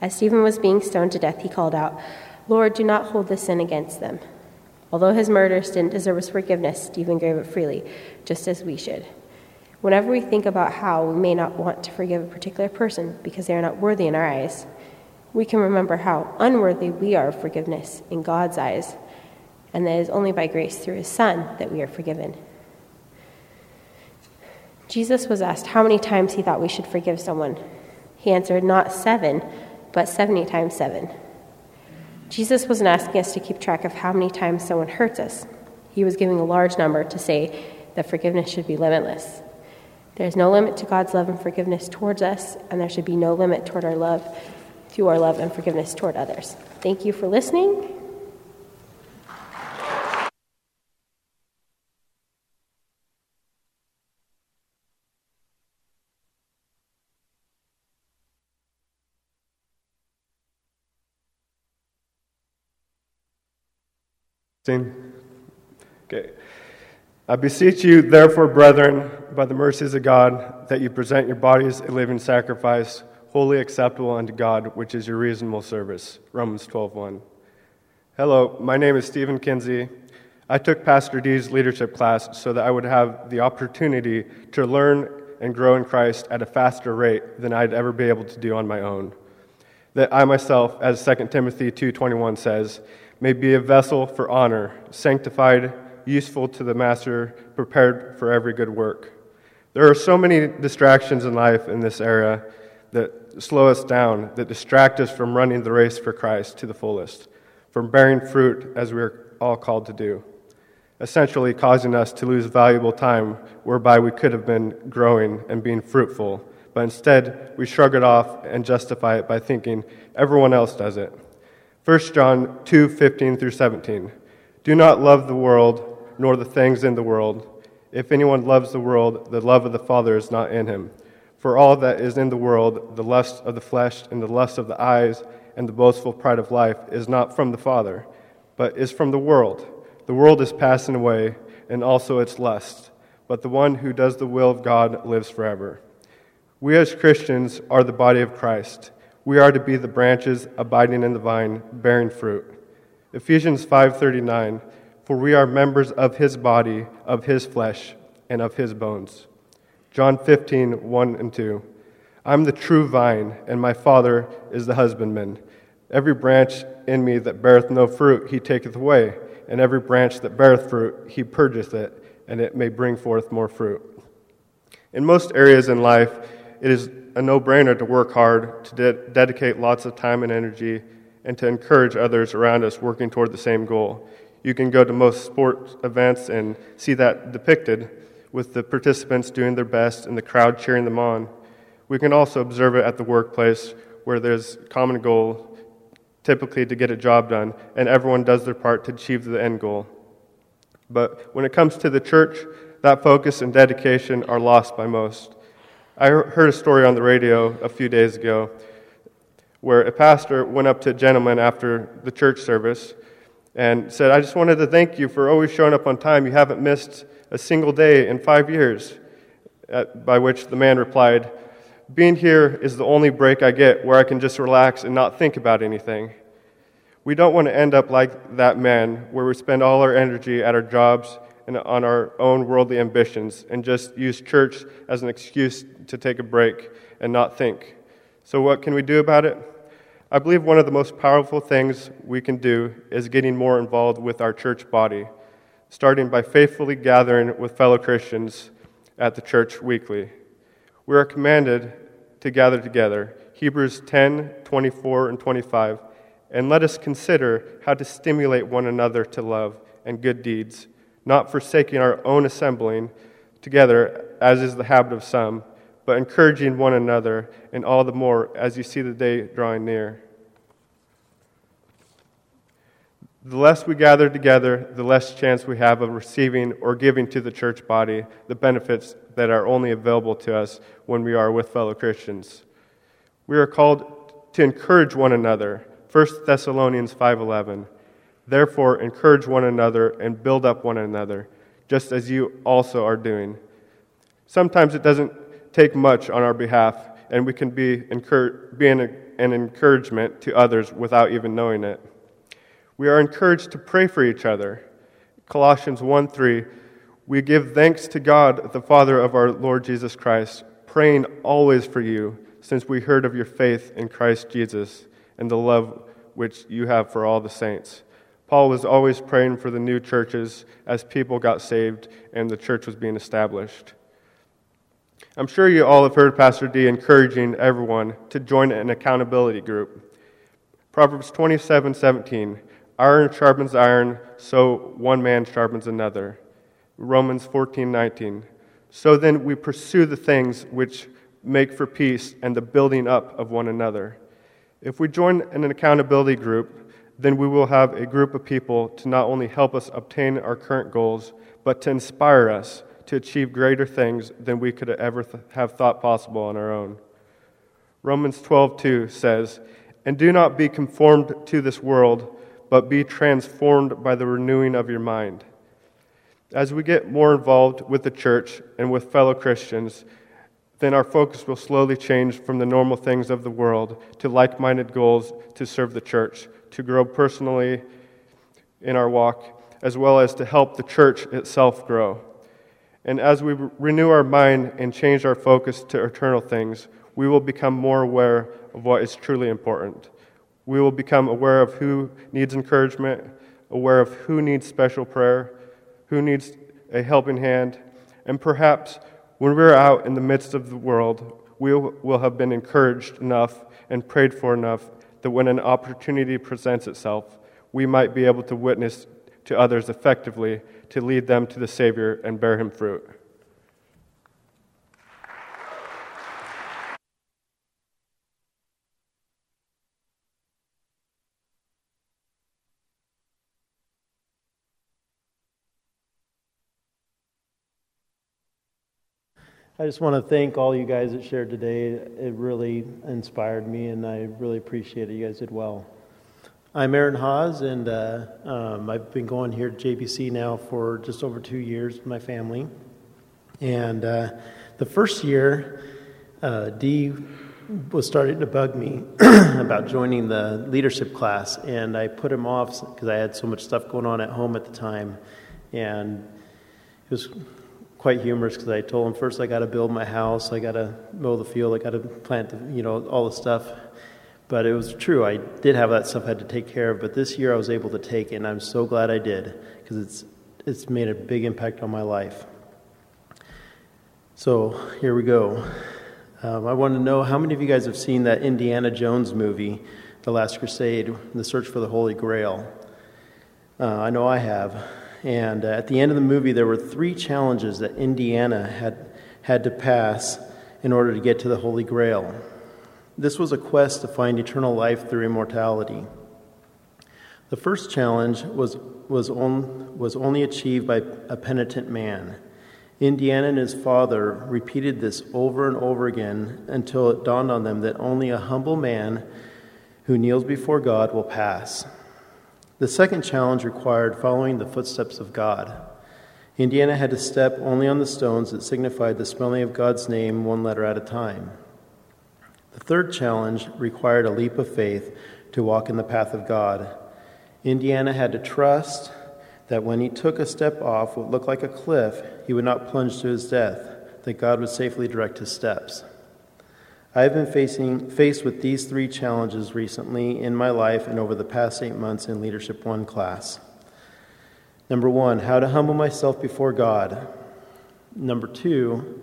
As Stephen was being stoned to death, he called out, Lord, do not hold this sin against them. Although his murderers didn't deserve his forgiveness, Stephen gave it freely, just as we should. Whenever we think about how we may not want to forgive a particular person because they are not worthy in our eyes, we can remember how unworthy we are of forgiveness in God's eyes, and that it is only by grace through His Son that we are forgiven. Jesus was asked how many times he thought we should forgive someone. He answered, Not seven, but 70 times seven. Jesus wasn't asking us to keep track of how many times someone hurts us. He was giving a large number to say that forgiveness should be limitless. There is no limit to God's love and forgiveness towards us, and there should be no limit toward our love, to our love and forgiveness toward others. Thank you for listening. Okay. I beseech you, therefore, brethren, by the mercies of God, that you present your bodies a living sacrifice, wholly acceptable unto God, which is your reasonable service. Romans 12:1. Hello, my name is Stephen Kinsey. I took Pastor Dee's leadership class so that I would have the opportunity to learn and grow in Christ at a faster rate than I'd ever be able to do on my own. That I myself, as 2 Timothy 2:21 says, may be a vessel for honor, sanctified, useful to the master, prepared for every good work. There are so many distractions in life in this era that slow us down, that distract us from running the race for Christ to the fullest, from bearing fruit as we're all called to do, essentially causing us to lose valuable time whereby we could have been growing and being fruitful. But instead, we shrug it off and justify it by thinking everyone else does it. 1 John 2 15 through 17. Do not love the world, nor the things in the world. If anyone loves the world, the love of the Father is not in him. For all that is in the world, the lust of the flesh, and the lust of the eyes, and the boastful pride of life, is not from the Father, but is from the world. The world is passing away, and also its lust. But the one who does the will of God lives forever. We as Christians are the body of Christ. We are to be the branches abiding in the vine, bearing fruit. Ephesians 5:39 For we are members of his body, of his flesh, and of his bones. John 15:1 and 2 I'm the true vine, and my Father is the husbandman. Every branch in me that beareth no fruit, he taketh away, and every branch that beareth fruit, he purgeth it, and it may bring forth more fruit. In most areas in life, it is a no brainer to work hard, to de- dedicate lots of time and energy, and to encourage others around us working toward the same goal. You can go to most sports events and see that depicted with the participants doing their best and the crowd cheering them on. We can also observe it at the workplace where there's common goal, typically to get a job done, and everyone does their part to achieve the end goal. But when it comes to the church, that focus and dedication are lost by most. I heard a story on the radio a few days ago where a pastor went up to a gentleman after the church service and said, I just wanted to thank you for always showing up on time. You haven't missed a single day in five years. At, by which the man replied, Being here is the only break I get where I can just relax and not think about anything. We don't want to end up like that man, where we spend all our energy at our jobs and on our own worldly ambitions and just use church as an excuse to take a break and not think. So, what can we do about it? I believe one of the most powerful things we can do is getting more involved with our church body, starting by faithfully gathering with fellow Christians at the church weekly. We are commanded to gather together. Hebrews 10 24 and 25. And let us consider how to stimulate one another to love and good deeds not forsaking our own assembling together, as is the habit of some, but encouraging one another, and all the more as you see the day drawing near. The less we gather together, the less chance we have of receiving or giving to the church body the benefits that are only available to us when we are with fellow Christians. We are called to encourage one another. 1 Thessalonians 5:11 Therefore, encourage one another and build up one another, just as you also are doing. Sometimes it doesn't take much on our behalf, and we can be, be an, an encouragement to others without even knowing it. We are encouraged to pray for each other. Colossians 1 3, we give thanks to God, the Father of our Lord Jesus Christ, praying always for you, since we heard of your faith in Christ Jesus and the love which you have for all the saints. Paul was always praying for the new churches as people got saved and the church was being established. I'm sure you all have heard Pastor Dee encouraging everyone to join an accountability group. Proverbs 27 17, iron sharpens iron, so one man sharpens another. Romans 14 19, so then we pursue the things which make for peace and the building up of one another. If we join an accountability group, then we will have a group of people to not only help us obtain our current goals, but to inspire us to achieve greater things than we could ever th- have thought possible on our own. Romans 12:2 says, "And do not be conformed to this world, but be transformed by the renewing of your mind." As we get more involved with the church and with fellow Christians, then our focus will slowly change from the normal things of the world to like minded goals to serve the church, to grow personally in our walk, as well as to help the church itself grow. And as we renew our mind and change our focus to eternal things, we will become more aware of what is truly important. We will become aware of who needs encouragement, aware of who needs special prayer, who needs a helping hand, and perhaps when we're out in the midst of the world, we will have been encouraged enough and prayed for enough that when an opportunity presents itself, we might be able to witness to others effectively to lead them to the Savior and bear Him fruit. I just want to thank all you guys that shared today. It really inspired me, and I really appreciate it. You guys did well. I'm Aaron Haas, and uh, um, I've been going here to JBC now for just over two years with my family. And uh, the first year, uh, Dee was starting to bug me [clears throat] about joining the leadership class, and I put him off because I had so much stuff going on at home at the time. And it was quite humorous because I told him first I got to build my house, I got to mow the field, I got to plant, the, you know, all the stuff. But it was true. I did have that stuff I had to take care of. But this year I was able to take it, and I'm so glad I did because it's it's made a big impact on my life. So here we go. Um, I want to know how many of you guys have seen that Indiana Jones movie, The Last Crusade, The Search for the Holy Grail. Uh, I know I have. And uh, at the end of the movie, there were three challenges that Indiana had, had to pass in order to get to the Holy Grail. This was a quest to find eternal life through immortality. The first challenge was, was, on, was only achieved by a penitent man. Indiana and his father repeated this over and over again until it dawned on them that only a humble man who kneels before God will pass. The second challenge required following the footsteps of God. Indiana had to step only on the stones that signified the spelling of God's name one letter at a time. The third challenge required a leap of faith to walk in the path of God. Indiana had to trust that when he took a step off what looked like a cliff, he would not plunge to his death, that God would safely direct his steps. I have been facing, faced with these three challenges recently in my life and over the past eight months in Leadership One class. Number one, how to humble myself before God. Number two,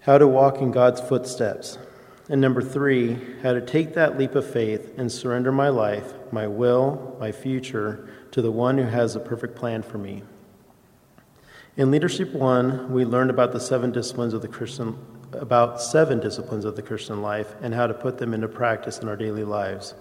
how to walk in God's footsteps. And number three, how to take that leap of faith and surrender my life, my will, my future to the one who has a perfect plan for me. In Leadership One, we learned about the seven disciplines of the Christian about seven disciplines of the Christian life and how to put them into practice in our daily lives.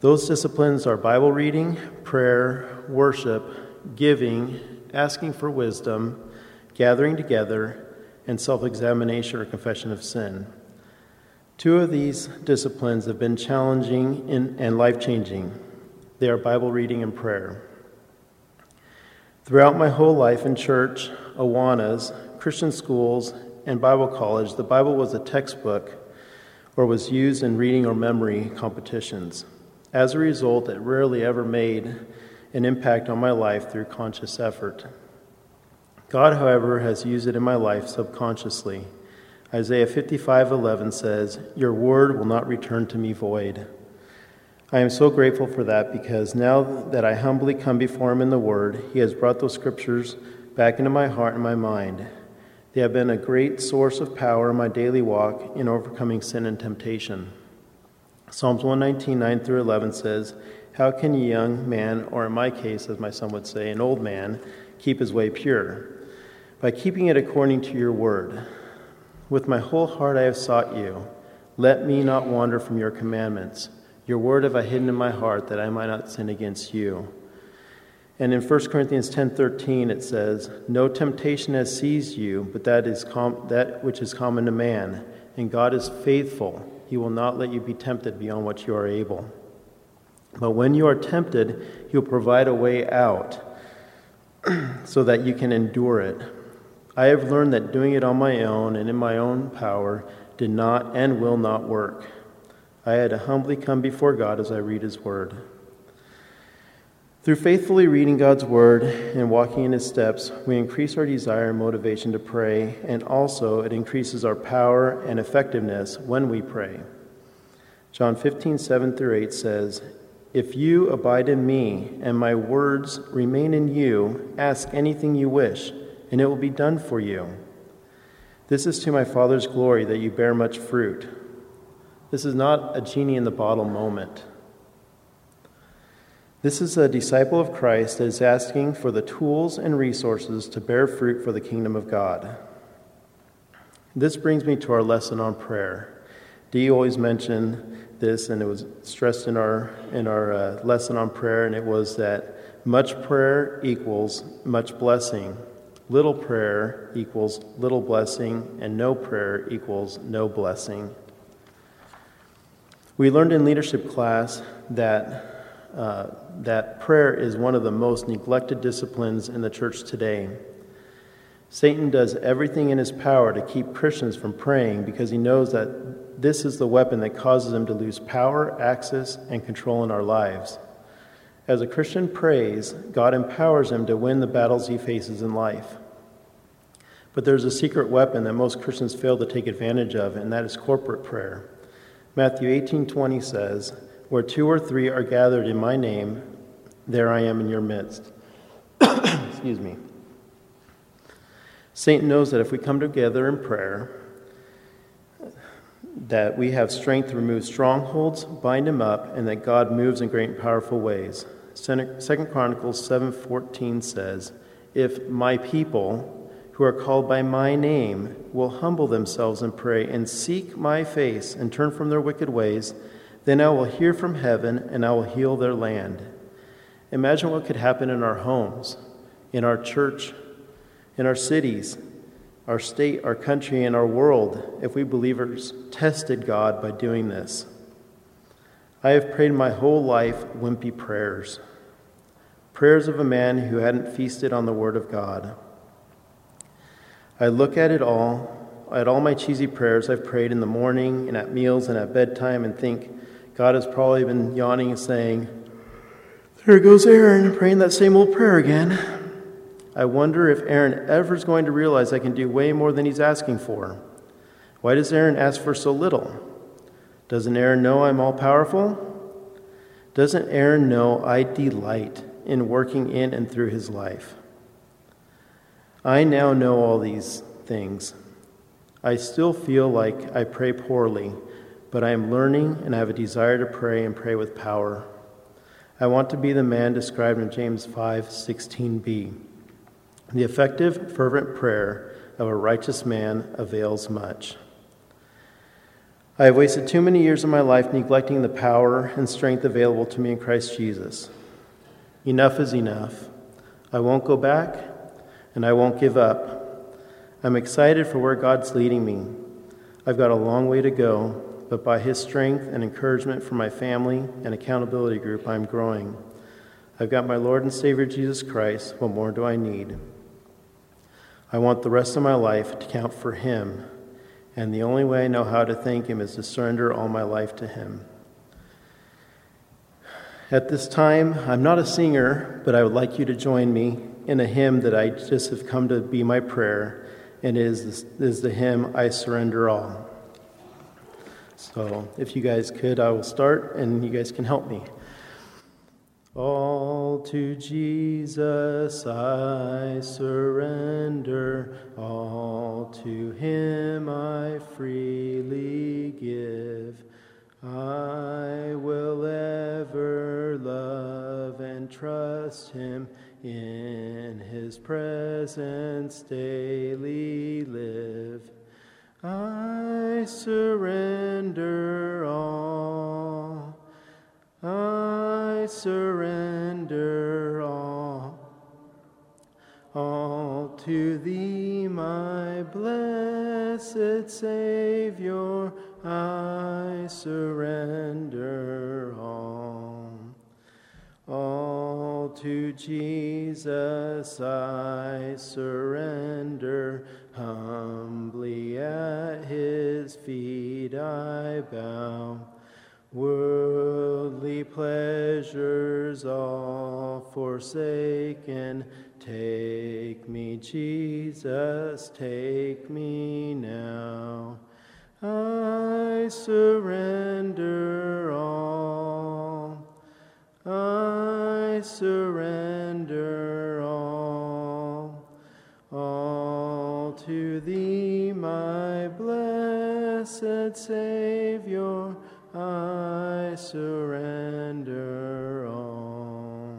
Those disciplines are Bible reading, prayer, worship, giving, asking for wisdom, gathering together, and self examination or confession of sin. Two of these disciplines have been challenging and life changing. They are Bible reading and prayer. Throughout my whole life in church, Awanas, Christian schools, and Bible college, the Bible was a textbook or was used in reading or memory competitions. As a result, it rarely ever made an impact on my life through conscious effort. God, however, has used it in my life subconsciously. Isaiah 55:11 says, "Your word will not return to me void." I am so grateful for that because now that I humbly come before Him in the Word, He has brought those scriptures back into my heart and my mind. They have been a great source of power in my daily walk in overcoming sin and temptation. Psalms 119, 9 through 11 says, How can a young man, or in my case, as my son would say, an old man, keep his way pure? By keeping it according to your word. With my whole heart I have sought you. Let me not wander from your commandments. Your word have I hidden in my heart that I might not sin against you. And in 1 Corinthians 10:13 it says, "No temptation has seized you, but that is com- that which is common to man, and God is faithful. He will not let you be tempted beyond what you are able. But when you are tempted, he will provide a way out [clears throat] so that you can endure it. I have learned that doing it on my own and in my own power did not and will not work. I had to humbly come before God as I read his word. Through faithfully reading God's Word and walking in His steps, we increase our desire and motivation to pray, and also it increases our power and effectiveness when we pray. John 15, 7 through 8 says, If you abide in me and my words remain in you, ask anything you wish, and it will be done for you. This is to my Father's glory that you bear much fruit. This is not a genie in the bottle moment. This is a disciple of Christ that is asking for the tools and resources to bear fruit for the kingdom of God. This brings me to our lesson on prayer. Dee always mentioned this, and it was stressed in our, in our uh, lesson on prayer, and it was that much prayer equals much blessing. Little prayer equals little blessing, and no prayer equals no blessing. We learned in leadership class that uh, that prayer is one of the most neglected disciplines in the church today. Satan does everything in his power to keep Christians from praying because he knows that this is the weapon that causes him to lose power, access, and control in our lives. As a Christian prays, God empowers him to win the battles he faces in life. But there's a secret weapon that most Christians fail to take advantage of, and that is corporate prayer. Matthew 18:20 says, where two or three are gathered in my name, there I am in your midst. [coughs] Excuse me. Satan knows that if we come together in prayer, that we have strength to remove strongholds, bind them up, and that God moves in great and powerful ways. Second Chronicles 7:14 says, "If my people who are called by my name will humble themselves and pray and seek my face and turn from their wicked ways, then I will hear from heaven and I will heal their land. Imagine what could happen in our homes, in our church, in our cities, our state, our country, and our world if we believers tested God by doing this. I have prayed my whole life wimpy prayers, prayers of a man who hadn't feasted on the Word of God. I look at it all, at all my cheesy prayers I've prayed in the morning and at meals and at bedtime, and think, God has probably been yawning and saying, There goes Aaron praying that same old prayer again. I wonder if Aaron ever is going to realize I can do way more than he's asking for. Why does Aaron ask for so little? Doesn't Aaron know I'm all powerful? Doesn't Aaron know I delight in working in and through his life? I now know all these things. I still feel like I pray poorly but I am learning and I have a desire to pray and pray with power. I want to be the man described in James 5:16b. The effective fervent prayer of a righteous man avails much. I have wasted too many years of my life neglecting the power and strength available to me in Christ Jesus. Enough is enough. I won't go back and I won't give up. I'm excited for where God's leading me. I've got a long way to go, but by his strength and encouragement from my family and accountability group, I'm growing. I've got my Lord and Savior Jesus Christ. What more do I need? I want the rest of my life to count for him, and the only way I know how to thank him is to surrender all my life to him. At this time, I'm not a singer, but I would like you to join me in a hymn that I just have come to be my prayer, and is, is the hymn, I Surrender All. So if you guys could, I will start and you guys can help me. All to Jesus I surrender, presence daily live. I surrender all. I surrender all. All to thee, my blessed Savior, I surrender all. All to Jesus I surrender, humbly at his feet I bow. Worldly pleasures all forsaken, take me, Jesus, take me now. I surrender all. I surrender blessed Savior, I surrender all.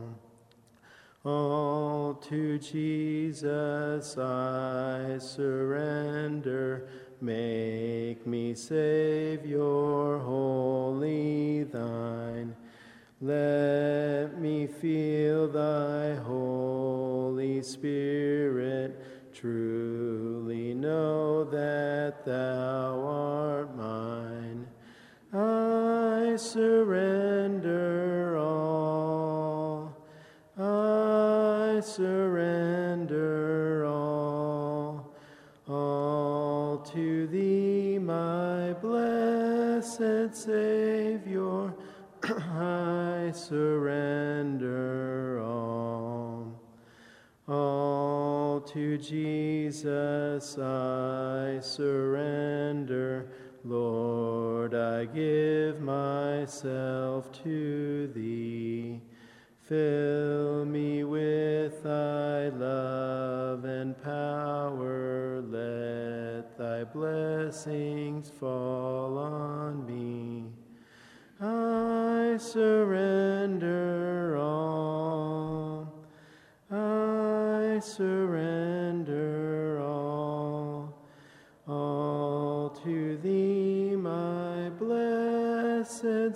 All to Jesus I surrender. Make me, Savior, wholly thine. Let me feel thy Holy Spirit, truly know that thou I surrender all. I surrender all. All to thee, my blessed Savior, [clears throat] I surrender all. All to Jesus I surrender. Lord, I give myself to thee. Fill me with thy love and power. Let thy blessings fall on me. I surrender all. I surrender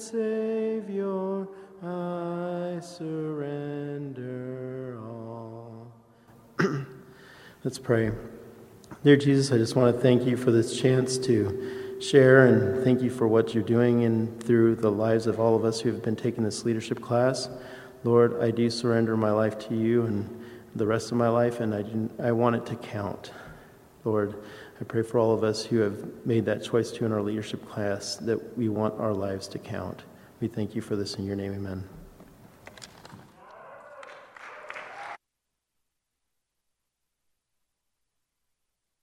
Savior, I surrender all. [clears throat] Let's pray. Dear Jesus, I just want to thank you for this chance to share and thank you for what you're doing in through the lives of all of us who have been taking this leadership class. Lord, I do surrender my life to you and the rest of my life, and I, do, I want it to count. Lord, I pray for all of us who have made that choice too in our leadership class that we want our lives to count. We thank you for this in your name, amen.